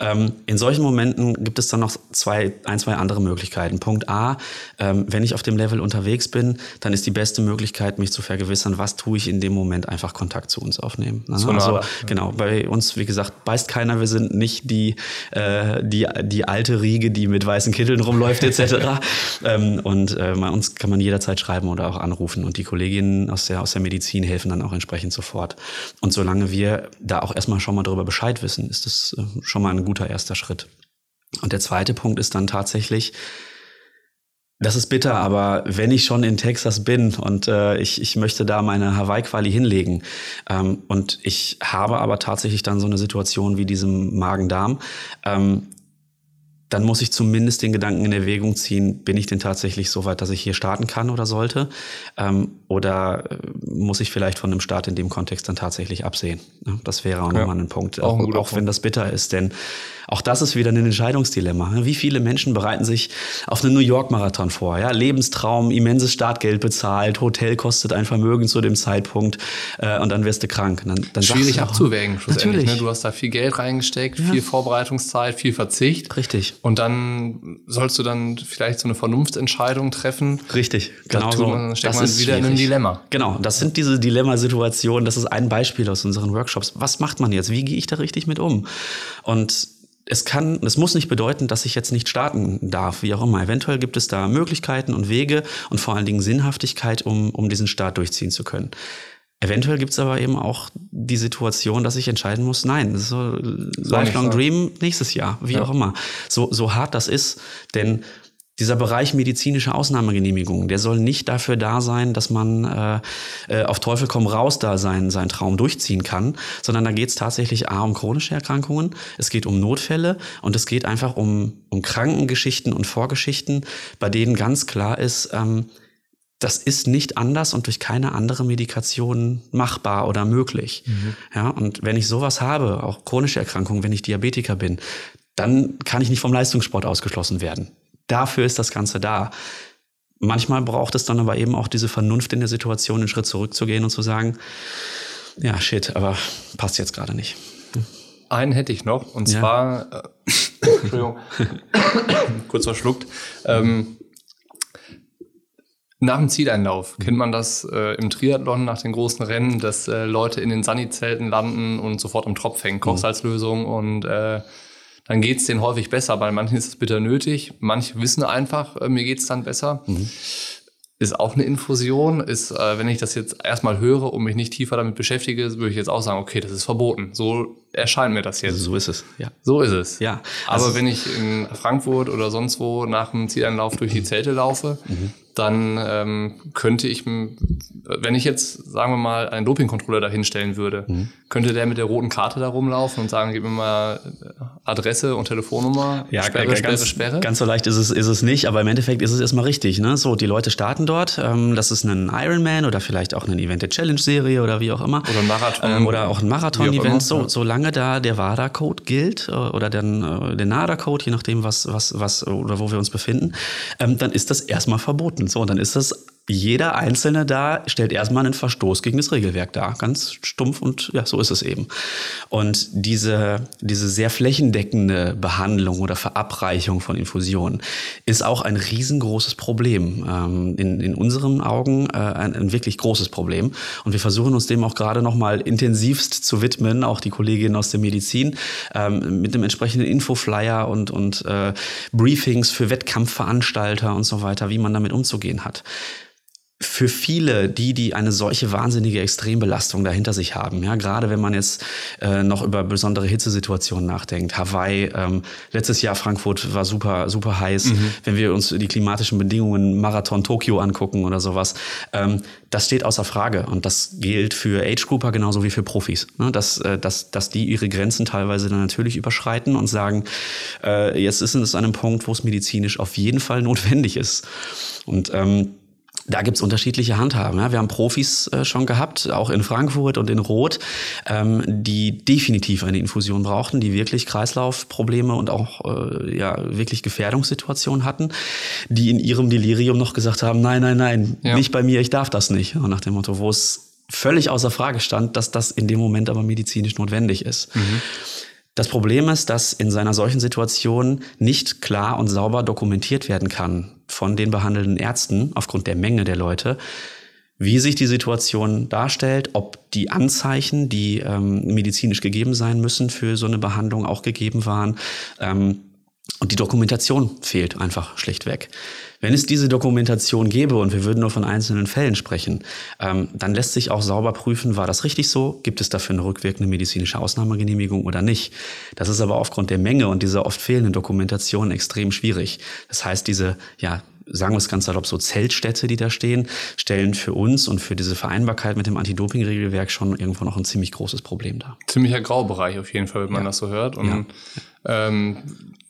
Speaker 4: Ja. Ähm, in solchen Momenten gibt es dann noch zwei, ein, zwei andere andere Möglichkeiten. Punkt A, ähm, wenn ich auf dem Level unterwegs bin, dann ist die beste Möglichkeit, mich zu vergewissern, was tue ich in dem Moment, einfach Kontakt zu uns aufnehmen. Ne? Also, genau, bei uns, wie gesagt, beißt keiner, wir sind nicht die, äh, die, die alte Riege, die mit weißen Kitteln rumläuft, etc. ähm, und äh, bei uns kann man jederzeit schreiben oder auch anrufen und die Kolleginnen aus der, aus der Medizin helfen dann auch entsprechend sofort. Und solange wir da auch erstmal schon mal darüber Bescheid wissen, ist das äh, schon mal ein guter erster Schritt. Und der zweite Punkt ist dann tatsächlich, das ist bitter, aber wenn ich schon in Texas bin und äh, ich, ich möchte da meine Hawaii-Quali hinlegen ähm, und ich habe aber tatsächlich dann so eine Situation wie diesem Magen-Darm, ähm, dann muss ich zumindest den Gedanken in Erwägung ziehen, bin ich denn tatsächlich so weit, dass ich hier starten kann oder sollte? Ähm, oder äh, muss ich vielleicht von einem Start in dem Kontext dann tatsächlich absehen? Das wäre auch ja, nochmal ein Punkt, auch, ein auch wenn das bitter ist. Denn auch das ist wieder ein Entscheidungsdilemma. Wie viele Menschen bereiten sich auf einen New York-Marathon vor? Ja, Lebenstraum, immenses Startgeld bezahlt, Hotel kostet ein Vermögen zu dem Zeitpunkt äh, und dann wirst du krank. Dann, dann
Speaker 3: Schwierig du, abzuwägen, schlussendlich. Ne? Du hast da viel Geld reingesteckt, ja. viel Vorbereitungszeit, viel Verzicht.
Speaker 4: Richtig.
Speaker 3: Und dann sollst du dann vielleicht so eine Vernunftsentscheidung treffen.
Speaker 4: Richtig, genau so.
Speaker 3: Dann steckt das man wieder schwierig. in einem Dilemma.
Speaker 4: Genau, das sind diese Dilemmasituationen. Das ist ein Beispiel aus unseren Workshops. Was macht man jetzt? Wie gehe ich da richtig mit um? Und es kann, es muss nicht bedeuten, dass ich jetzt nicht starten darf, wie auch immer. Eventuell gibt es da Möglichkeiten und Wege und vor allen Dingen Sinnhaftigkeit, um, um diesen Start durchziehen zu können. Eventuell gibt es aber eben auch die Situation, dass ich entscheiden muss, nein, so Lifelong Dream nächstes Jahr, wie ja. auch immer. So, so hart das ist, denn dieser Bereich medizinische Ausnahmegenehmigungen, der soll nicht dafür da sein, dass man äh, äh, auf Teufel komm raus da seinen, seinen Traum durchziehen kann, sondern da geht es tatsächlich A um chronische Erkrankungen, es geht um Notfälle und es geht einfach um, um Krankengeschichten und Vorgeschichten, bei denen ganz klar ist, ähm, das ist nicht anders und durch keine andere Medikation machbar oder möglich. Mhm. Ja, und wenn ich sowas habe, auch chronische Erkrankungen, wenn ich Diabetiker bin, dann kann ich nicht vom Leistungssport ausgeschlossen werden dafür ist das Ganze da. Manchmal braucht es dann aber eben auch diese Vernunft in der Situation, einen Schritt zurückzugehen und zu sagen, ja, shit, aber passt jetzt gerade nicht.
Speaker 3: Einen hätte ich noch, und ja. zwar, äh, Entschuldigung, kurz verschluckt. Ähm, nach dem Zieleinlauf kennt man das äh, im Triathlon nach den großen Rennen, dass äh, Leute in den Sunny-Zelten landen und sofort im Tropf hängen, Kochsalzlösung und äh, dann geht es denen häufig besser. Bei manchen ist es bitter nötig. Manche wissen einfach, äh, mir geht es dann besser. Mhm. Ist auch eine Infusion. Ist, äh, wenn ich das jetzt erstmal höre und mich nicht tiefer damit beschäftige, würde ich jetzt auch sagen, okay, das ist verboten. So erscheint mir das jetzt.
Speaker 4: So ist es, ja.
Speaker 3: So ist es.
Speaker 4: Ja.
Speaker 3: Also Aber wenn ich in Frankfurt oder sonst wo nach dem Zieleinlauf durch die Zelte laufe, mhm dann ähm, könnte ich, wenn ich jetzt, sagen wir mal, einen Dopingcontroller da hinstellen würde, mhm. könnte der mit der roten Karte da rumlaufen und sagen, gib mir mal äh, Adresse und Telefonnummer,
Speaker 4: ja, Sperre, ganz, Sperre, Sperre? Ganz so leicht ist es, ist es nicht, aber im Endeffekt ist es erstmal richtig. Ne? So, die Leute starten dort, ähm, das ist ein Ironman oder vielleicht auch ein Event der Challenge-Serie oder wie auch immer.
Speaker 3: Oder ein Marathon.
Speaker 4: Ähm, oder auch ein Marathon-Event. So, solange da der WADA-Code gilt äh, oder dann äh, der NADA-Code, je nachdem, was, was, was oder wo wir uns befinden, ähm, dann ist das erstmal verboten. So, und dann ist das jeder Einzelne da stellt erstmal einen Verstoß gegen das Regelwerk dar. Ganz stumpf und ja, so ist es eben. Und diese, diese sehr flächendeckende Behandlung oder Verabreichung von Infusionen ist auch ein riesengroßes Problem. Ähm, in, in unseren Augen äh, ein, ein, wirklich großes Problem. Und wir versuchen uns dem auch gerade nochmal intensivst zu widmen, auch die Kolleginnen aus der Medizin, ähm, mit dem entsprechenden Infoflyer und, und äh, Briefings für Wettkampfveranstalter und so weiter, wie man damit umzugehen hat für viele, die, die eine solche wahnsinnige Extrembelastung dahinter sich haben, ja, gerade wenn man jetzt äh, noch über besondere Hitzesituationen nachdenkt. Hawaii, ähm, letztes Jahr Frankfurt war super, super heiß. Mhm. Wenn wir uns die klimatischen Bedingungen Marathon Tokio angucken oder sowas, ähm, das steht außer Frage. Und das gilt für Age-Grouper genauso wie für Profis. Ne? Dass, äh, dass, dass die ihre Grenzen teilweise dann natürlich überschreiten und sagen, äh, jetzt ist es an einem Punkt, wo es medizinisch auf jeden Fall notwendig ist. Und ähm, da gibt's unterschiedliche Handhaben. Ja. Wir haben Profis äh, schon gehabt, auch in Frankfurt und in Rot, ähm, die definitiv eine Infusion brauchten, die wirklich Kreislaufprobleme und auch äh, ja wirklich Gefährdungssituationen hatten, die in ihrem Delirium noch gesagt haben, nein, nein, nein, ja. nicht bei mir, ich darf das nicht. Und nach dem Motto, wo es völlig außer Frage stand, dass das in dem Moment aber medizinisch notwendig ist. Mhm. Das Problem ist, dass in seiner solchen Situation nicht klar und sauber dokumentiert werden kann von den behandelnden Ärzten aufgrund der Menge der Leute, wie sich die Situation darstellt, ob die Anzeichen, die ähm, medizinisch gegeben sein müssen für so eine Behandlung, auch gegeben waren. Ähm, und die Dokumentation fehlt einfach schlichtweg. Wenn es diese Dokumentation gäbe und wir würden nur von einzelnen Fällen sprechen, ähm, dann lässt sich auch sauber prüfen, war das richtig so? Gibt es dafür eine rückwirkende medizinische Ausnahmegenehmigung oder nicht? Das ist aber aufgrund der Menge und dieser oft fehlenden Dokumentation extrem schwierig. Das heißt, diese, ja, sagen wir es ganz salopp, so Zeltstädte, die da stehen, stellen für uns und für diese Vereinbarkeit mit dem Anti-Doping-Regelwerk schon irgendwo noch ein ziemlich großes Problem dar.
Speaker 3: Ziemlicher Graubereich auf jeden Fall, wenn man ja. das so hört. Und ja. ähm,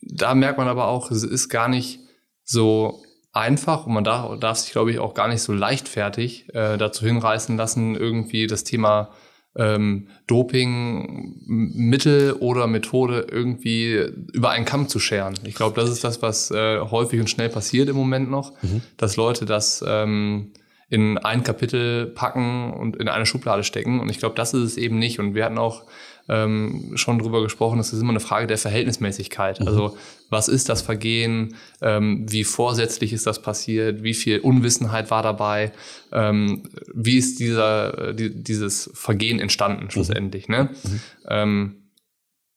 Speaker 3: da merkt man aber auch, es ist gar nicht so einfach und man darf, darf sich, glaube ich, auch gar nicht so leichtfertig äh, dazu hinreißen lassen, irgendwie das Thema ähm, Doping, Mittel oder Methode irgendwie über einen Kamm zu scheren. Ich glaube, das ist das, was äh, häufig und schnell passiert im Moment noch, mhm. dass Leute das ähm, in ein Kapitel packen und in eine Schublade stecken. Und ich glaube, das ist es eben nicht. Und wir hatten auch ähm, schon drüber gesprochen, es ist immer eine Frage der Verhältnismäßigkeit. Mhm. Also was ist das Vergehen, ähm, wie vorsätzlich ist das passiert, wie viel Unwissenheit war dabei, ähm, wie ist dieser, äh, die, dieses Vergehen entstanden schlussendlich. Mhm. Ne? Mhm. Ähm,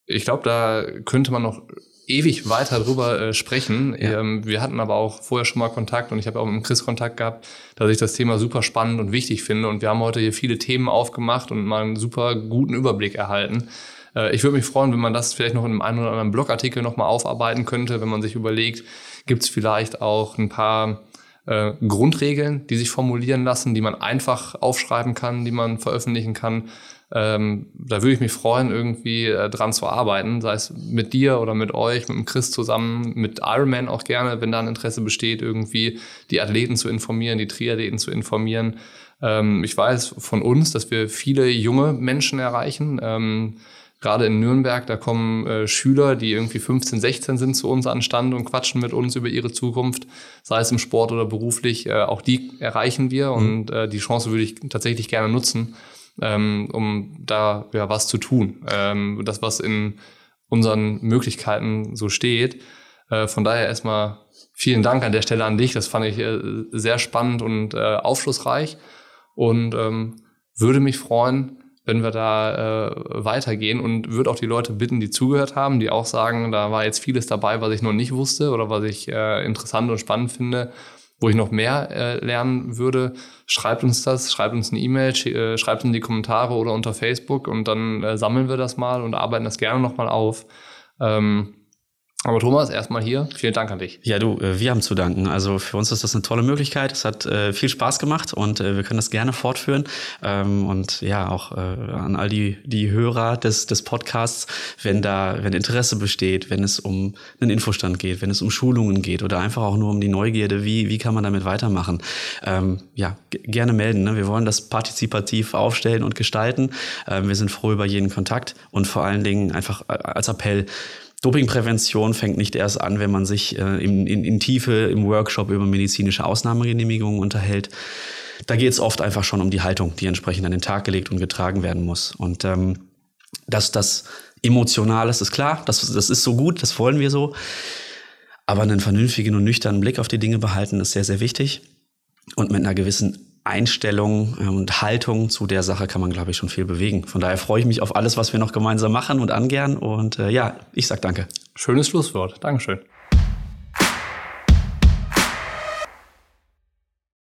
Speaker 3: ich glaube, da könnte man noch ewig weiter drüber äh, sprechen. Ja. Ähm, wir hatten aber auch vorher schon mal Kontakt und ich habe auch mit Chris Kontakt gehabt, dass ich das Thema super spannend und wichtig finde. Und wir haben heute hier viele Themen aufgemacht und mal einen super guten Überblick erhalten. Äh, ich würde mich freuen, wenn man das vielleicht noch in einem einen oder anderen Blogartikel nochmal aufarbeiten könnte, wenn man sich überlegt, gibt es vielleicht auch ein paar äh, Grundregeln, die sich formulieren lassen, die man einfach aufschreiben kann, die man veröffentlichen kann. Ähm, da würde ich mich freuen, irgendwie äh, dran zu arbeiten, sei es mit dir oder mit euch, mit dem Chris zusammen, mit Ironman auch gerne, wenn da ein Interesse besteht, irgendwie die Athleten zu informieren, die Triathleten zu informieren. Ähm, ich weiß von uns, dass wir viele junge Menschen erreichen. Ähm, gerade in Nürnberg, da kommen äh, Schüler, die irgendwie 15, 16 sind zu uns an Stand und quatschen mit uns über ihre Zukunft, sei es im Sport oder beruflich. Äh, auch die erreichen wir mhm. und äh, die Chance würde ich tatsächlich gerne nutzen ähm, um da ja was zu tun. Ähm, das, was in unseren Möglichkeiten so steht. Äh, von daher erstmal vielen Dank an der Stelle an dich. Das fand ich äh, sehr spannend und äh, aufschlussreich und ähm, würde mich freuen, wenn wir da äh, weitergehen und würde auch die Leute bitten, die zugehört haben, die auch sagen, da war jetzt vieles dabei, was ich noch nicht wusste oder was ich äh, interessant und spannend finde wo ich noch mehr äh, lernen würde, schreibt uns das, schreibt uns eine E-Mail, äh, schreibt in die Kommentare oder unter Facebook und dann äh, sammeln wir das mal und arbeiten das gerne nochmal auf. Ähm, aber Thomas, erstmal hier. Vielen Dank an dich.
Speaker 4: Ja, du, äh, wir haben zu danken. Also für uns ist das eine tolle Möglichkeit. Es hat äh, viel Spaß gemacht und äh, wir können das gerne fortführen. Ähm, und ja, auch an all die, die Hörer des, des Podcasts, wenn da, wenn Interesse besteht, wenn es um einen Infostand geht, wenn es um Schulungen geht oder einfach auch nur um die Neugierde, wie, wie kann man damit weitermachen? Ähm, ja, gerne melden. Ne? Wir wollen das partizipativ aufstellen und gestalten. Ähm, wir sind froh über jeden Kontakt und vor allen Dingen einfach als Appell, Dopingprävention fängt nicht erst an, wenn man sich äh, in, in, in Tiefe im Workshop über medizinische Ausnahmegenehmigungen unterhält. Da geht es oft einfach schon um die Haltung, die entsprechend an den Tag gelegt und getragen werden muss. Und ähm, dass das emotional ist, ist klar, das, das ist so gut, das wollen wir so. Aber einen vernünftigen und nüchternen Blick auf die Dinge behalten ist sehr, sehr wichtig. Und mit einer gewissen Einstellung ähm, und Haltung zu der Sache kann man, glaube ich, schon viel bewegen. Von daher freue ich mich auf alles, was wir noch gemeinsam machen und angern. Und äh, ja, ich sag danke.
Speaker 3: Schönes Schlusswort. Dankeschön.